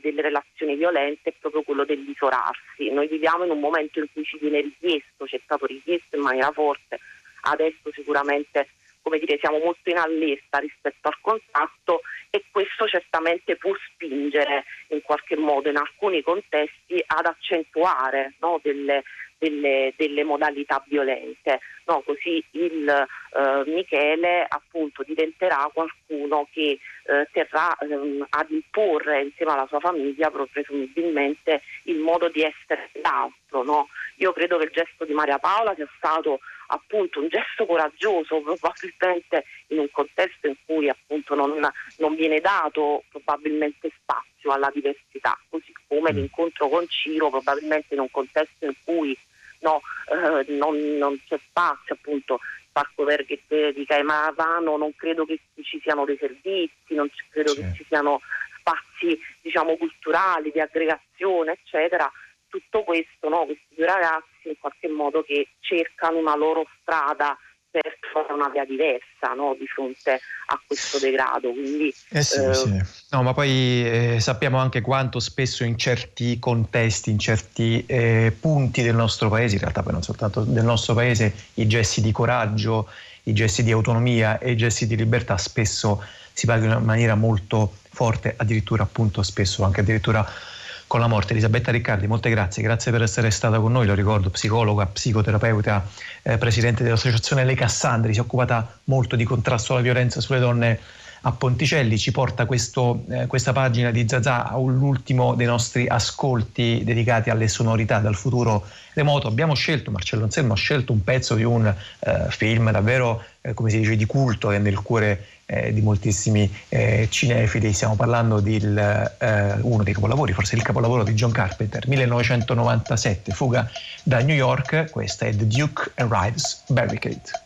S21: delle relazioni violente è proprio quello dell'isolarsi. Noi viviamo in un momento in cui ci viene richiesto, ci è stato richiesto in maniera forte, adesso sicuramente come dire, siamo molto in allerta rispetto al contatto e questo certamente può spingere in qualche modo in alcuni contesti ad accentuare no, delle, delle, delle, modalità violente. No, così il eh, Michele appunto diventerà qualcuno che eh, terrà ehm, ad imporre insieme alla sua famiglia presumibilmente il modo di essere l'altro. No? Io credo che il gesto di Maria Paola sia stato appunto un gesto coraggioso probabilmente in un contesto in cui appunto non, non viene dato probabilmente spazio alla diversità, così come mm. l'incontro con Ciro probabilmente in un contesto in cui no, eh, non, non, c'è spazio appunto Parco Verghe di Caimavano non credo che ci siano dei servizi, non credo sì. che ci siano spazi diciamo culturali di aggregazione eccetera tutto questo, no, questi due ragazzi in qualche modo che cercano una loro strada per trovare una via diversa no, di fronte a questo degrado. Quindi,
S1: eh sì, eh, sì. No, ma poi eh, sappiamo anche quanto spesso in certi contesti, in certi eh, punti del nostro paese, in realtà poi non soltanto del nostro paese, i gesti di coraggio, i gesti di autonomia e i gesti di libertà spesso si pagano in maniera molto forte, addirittura appunto spesso anche addirittura con la morte. Elisabetta Riccardi, molte grazie, grazie per essere stata con noi, lo ricordo, psicologa, psicoterapeuta, eh, presidente dell'associazione Le Cassandri, si è occupata molto di contrasto alla violenza sulle donne a Ponticelli, ci porta questo, eh, questa pagina di Zazà all'ultimo dei nostri ascolti dedicati alle sonorità dal futuro remoto. Abbiamo scelto, Marcello Anselmo ha scelto un pezzo di un eh, film davvero, eh, come si dice, di culto e nel cuore eh, di moltissimi eh, cinefili. Stiamo parlando di eh, uno dei capolavori, forse il capolavoro di John Carpenter, 1997, fuga da New York. Questa è The Duke Arrives Barricade.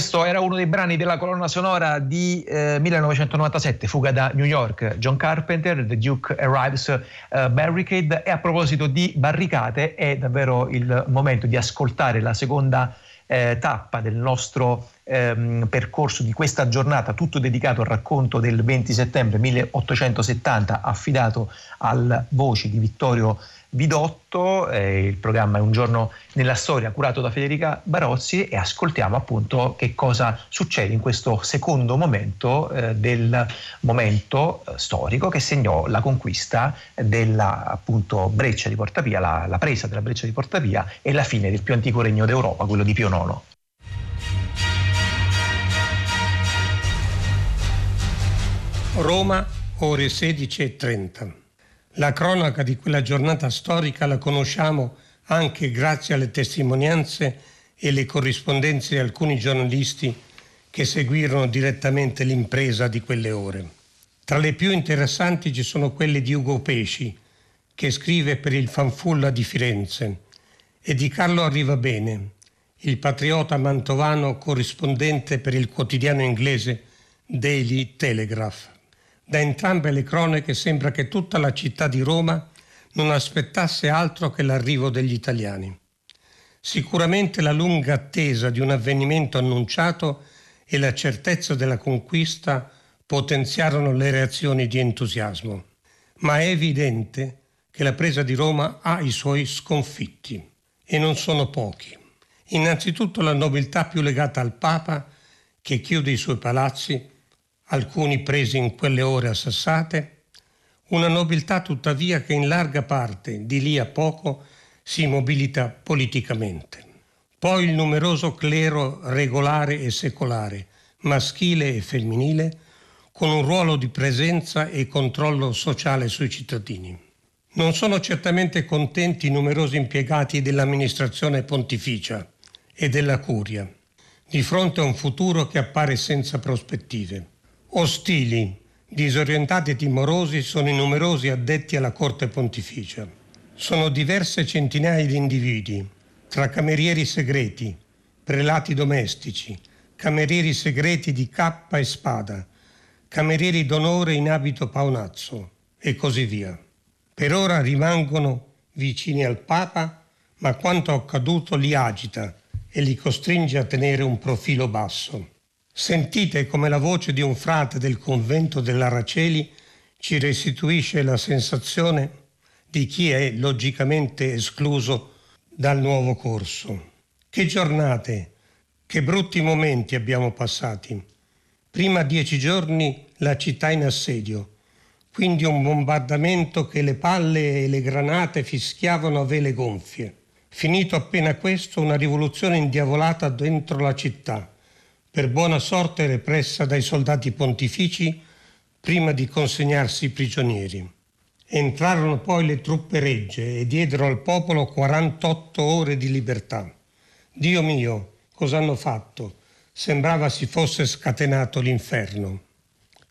S1: Questo era uno dei brani della colonna sonora di eh, 1997, Fuga da New York, John Carpenter, The Duke Arrives, uh, Barricade. E a proposito di barricate, è davvero il momento di ascoltare la seconda eh, tappa del nostro ehm, percorso di questa giornata, tutto dedicato al racconto del 20 settembre 1870, affidato al voce di Vittorio Vidotto, eh, il programma è Un giorno nella storia curato da Federica Barozzi e ascoltiamo appunto che cosa succede in questo secondo momento eh, del momento eh, storico che segnò la conquista della appunto breccia di Portapia, la, la presa della breccia di Portapia e la fine del più antico regno d'Europa, quello di Pio IX.
S2: Roma, ore 16.30. La cronaca di quella giornata storica la conosciamo anche grazie alle testimonianze e le corrispondenze di alcuni giornalisti che seguirono direttamente l'impresa di quelle ore. Tra le più interessanti ci sono quelle di Ugo Pesci, che scrive per il Fanfulla di Firenze, e di Carlo Arrivabene, il patriota mantovano corrispondente per il quotidiano inglese Daily Telegraph. Da entrambe le cronache sembra che tutta la città di Roma non aspettasse altro che l'arrivo degli italiani. Sicuramente la lunga attesa di un avvenimento annunciato e la certezza della conquista potenziarono le reazioni di entusiasmo. Ma è evidente che la presa di Roma ha i suoi sconfitti, e non sono pochi. Innanzitutto la nobiltà più legata al Papa, che chiude i suoi palazzi alcuni presi in quelle ore assassate, una nobiltà tuttavia che in larga parte, di lì a poco, si mobilita politicamente. Poi il numeroso clero regolare e secolare, maschile e femminile, con un ruolo di presenza e controllo sociale sui cittadini. Non sono certamente contenti i numerosi impiegati dell'amministrazione pontificia e della curia, di fronte a un futuro che appare senza prospettive. Ostili, disorientati e timorosi sono i numerosi addetti alla corte pontificia. Sono diverse centinaia di individui, tra camerieri segreti, prelati domestici, camerieri segreti di cappa e spada, camerieri d'onore in abito paonazzo e così via. Per ora rimangono vicini al Papa, ma quanto accaduto li agita e li costringe a tenere un profilo basso. Sentite come la voce di un frate del convento dell'Araceli ci restituisce la sensazione di chi è logicamente escluso dal nuovo corso. Che giornate, che brutti momenti abbiamo passati. Prima dieci giorni la città in assedio, quindi un bombardamento che le palle e le granate fischiavano a vele gonfie. Finito appena questo, una rivoluzione indiavolata dentro la città per buona sorte repressa dai soldati pontifici prima di consegnarsi prigionieri. Entrarono poi le truppe regge e diedero al popolo 48 ore di libertà. Dio mio, cosa hanno fatto? Sembrava si fosse scatenato l'inferno.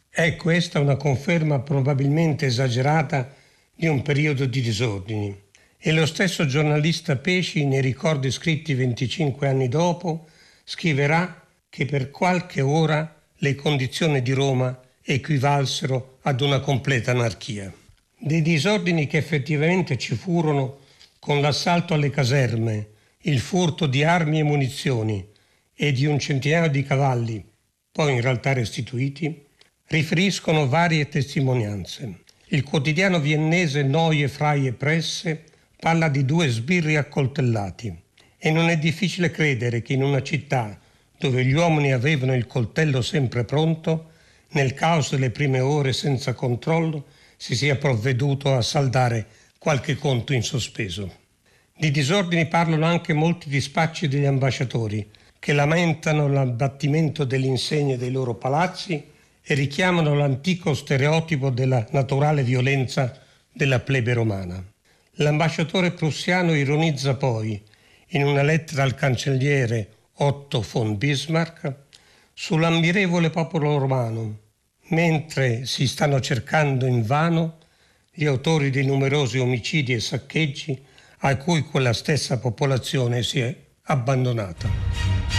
S2: È questa una conferma probabilmente esagerata di un periodo di disordini. E lo stesso giornalista Pesci, nei ricordi scritti 25 anni dopo, scriverà che per qualche ora le condizioni di Roma equivalsero ad una completa anarchia. Dei disordini che effettivamente ci furono con l'assalto alle caserme, il furto di armi e munizioni e di un centinaio di cavalli, poi in realtà restituiti, riferiscono varie testimonianze. Il quotidiano viennese Noie, Frai e Presse parla di due sbirri accoltellati e non è difficile credere che in una città dove gli uomini avevano il coltello sempre pronto, nel caos delle prime ore senza controllo si sia provveduto a saldare qualche conto in sospeso. Di disordini parlano anche molti dispacci degli ambasciatori, che lamentano l'abbattimento delle insegne dei loro palazzi e richiamano l'antico stereotipo della naturale violenza della plebe romana. L'ambasciatore prussiano ironizza poi, in una lettera al cancelliere Otto von Bismarck, sull'ammirevole popolo romano, mentre si stanno cercando invano gli autori dei numerosi omicidi e saccheggi a cui quella stessa popolazione si è abbandonata.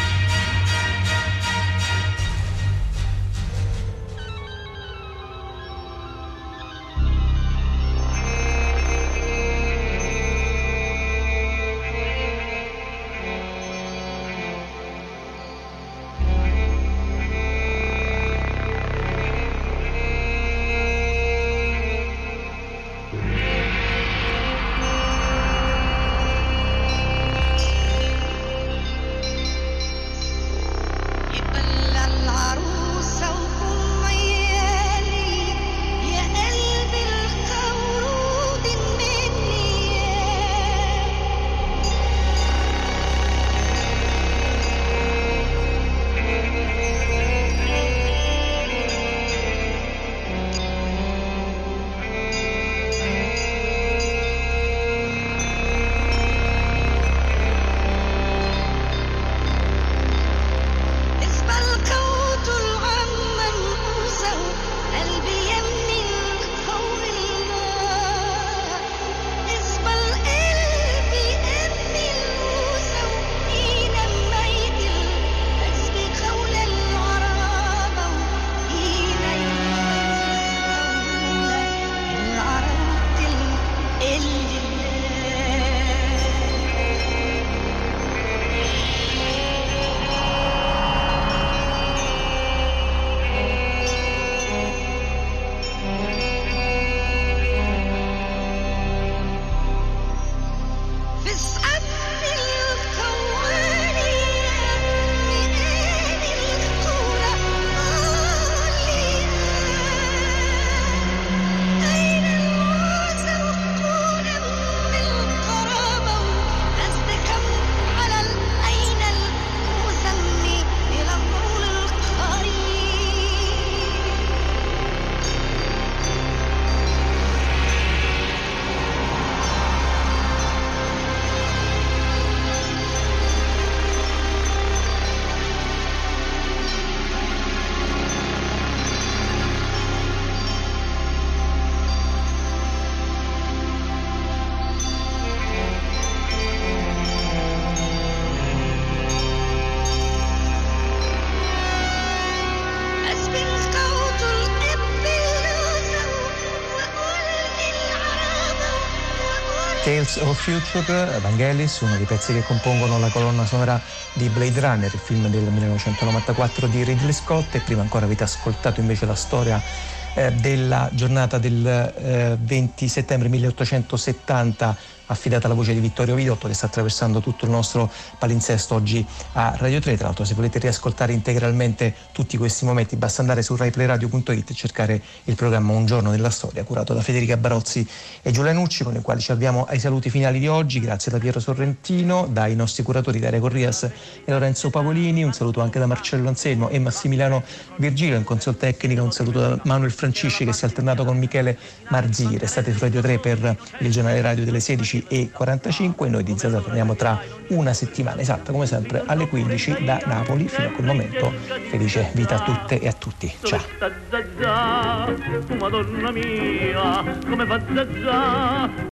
S1: Of Future, Vangelis, uno dei pezzi che compongono la colonna sonora di Blade Runner, il film del 1994 di Ridley Scott e prima ancora avete ascoltato invece la storia eh, della giornata del eh, 20 settembre 1870 affidata alla voce di Vittorio Vidotto che sta attraversando tutto il nostro palinsesto oggi a Radio 3. Tra l'altro se volete riascoltare integralmente tutti questi momenti basta andare su raiplayradio.it e cercare il programma Un giorno della storia curato da Federica Barozzi e Giulia Nucci con i quali ci avviamo ai saluti finali di oggi. Grazie da Piero Sorrentino, dai nostri curatori Daria Corrias e Lorenzo Pavolini, un saluto anche da Marcello Anselmo e Massimiliano Virgilio in console tecnica, un saluto da Manuel Francisci che si è alternato con Michele Marzini. Restate su Radio 3 per il giornale radio delle 16 e 45 noi di Zaza torniamo tra una settimana esatta come sempre alle 15 da Napoli fino a quel momento. Felice vita a tutte e a tutti. Ciao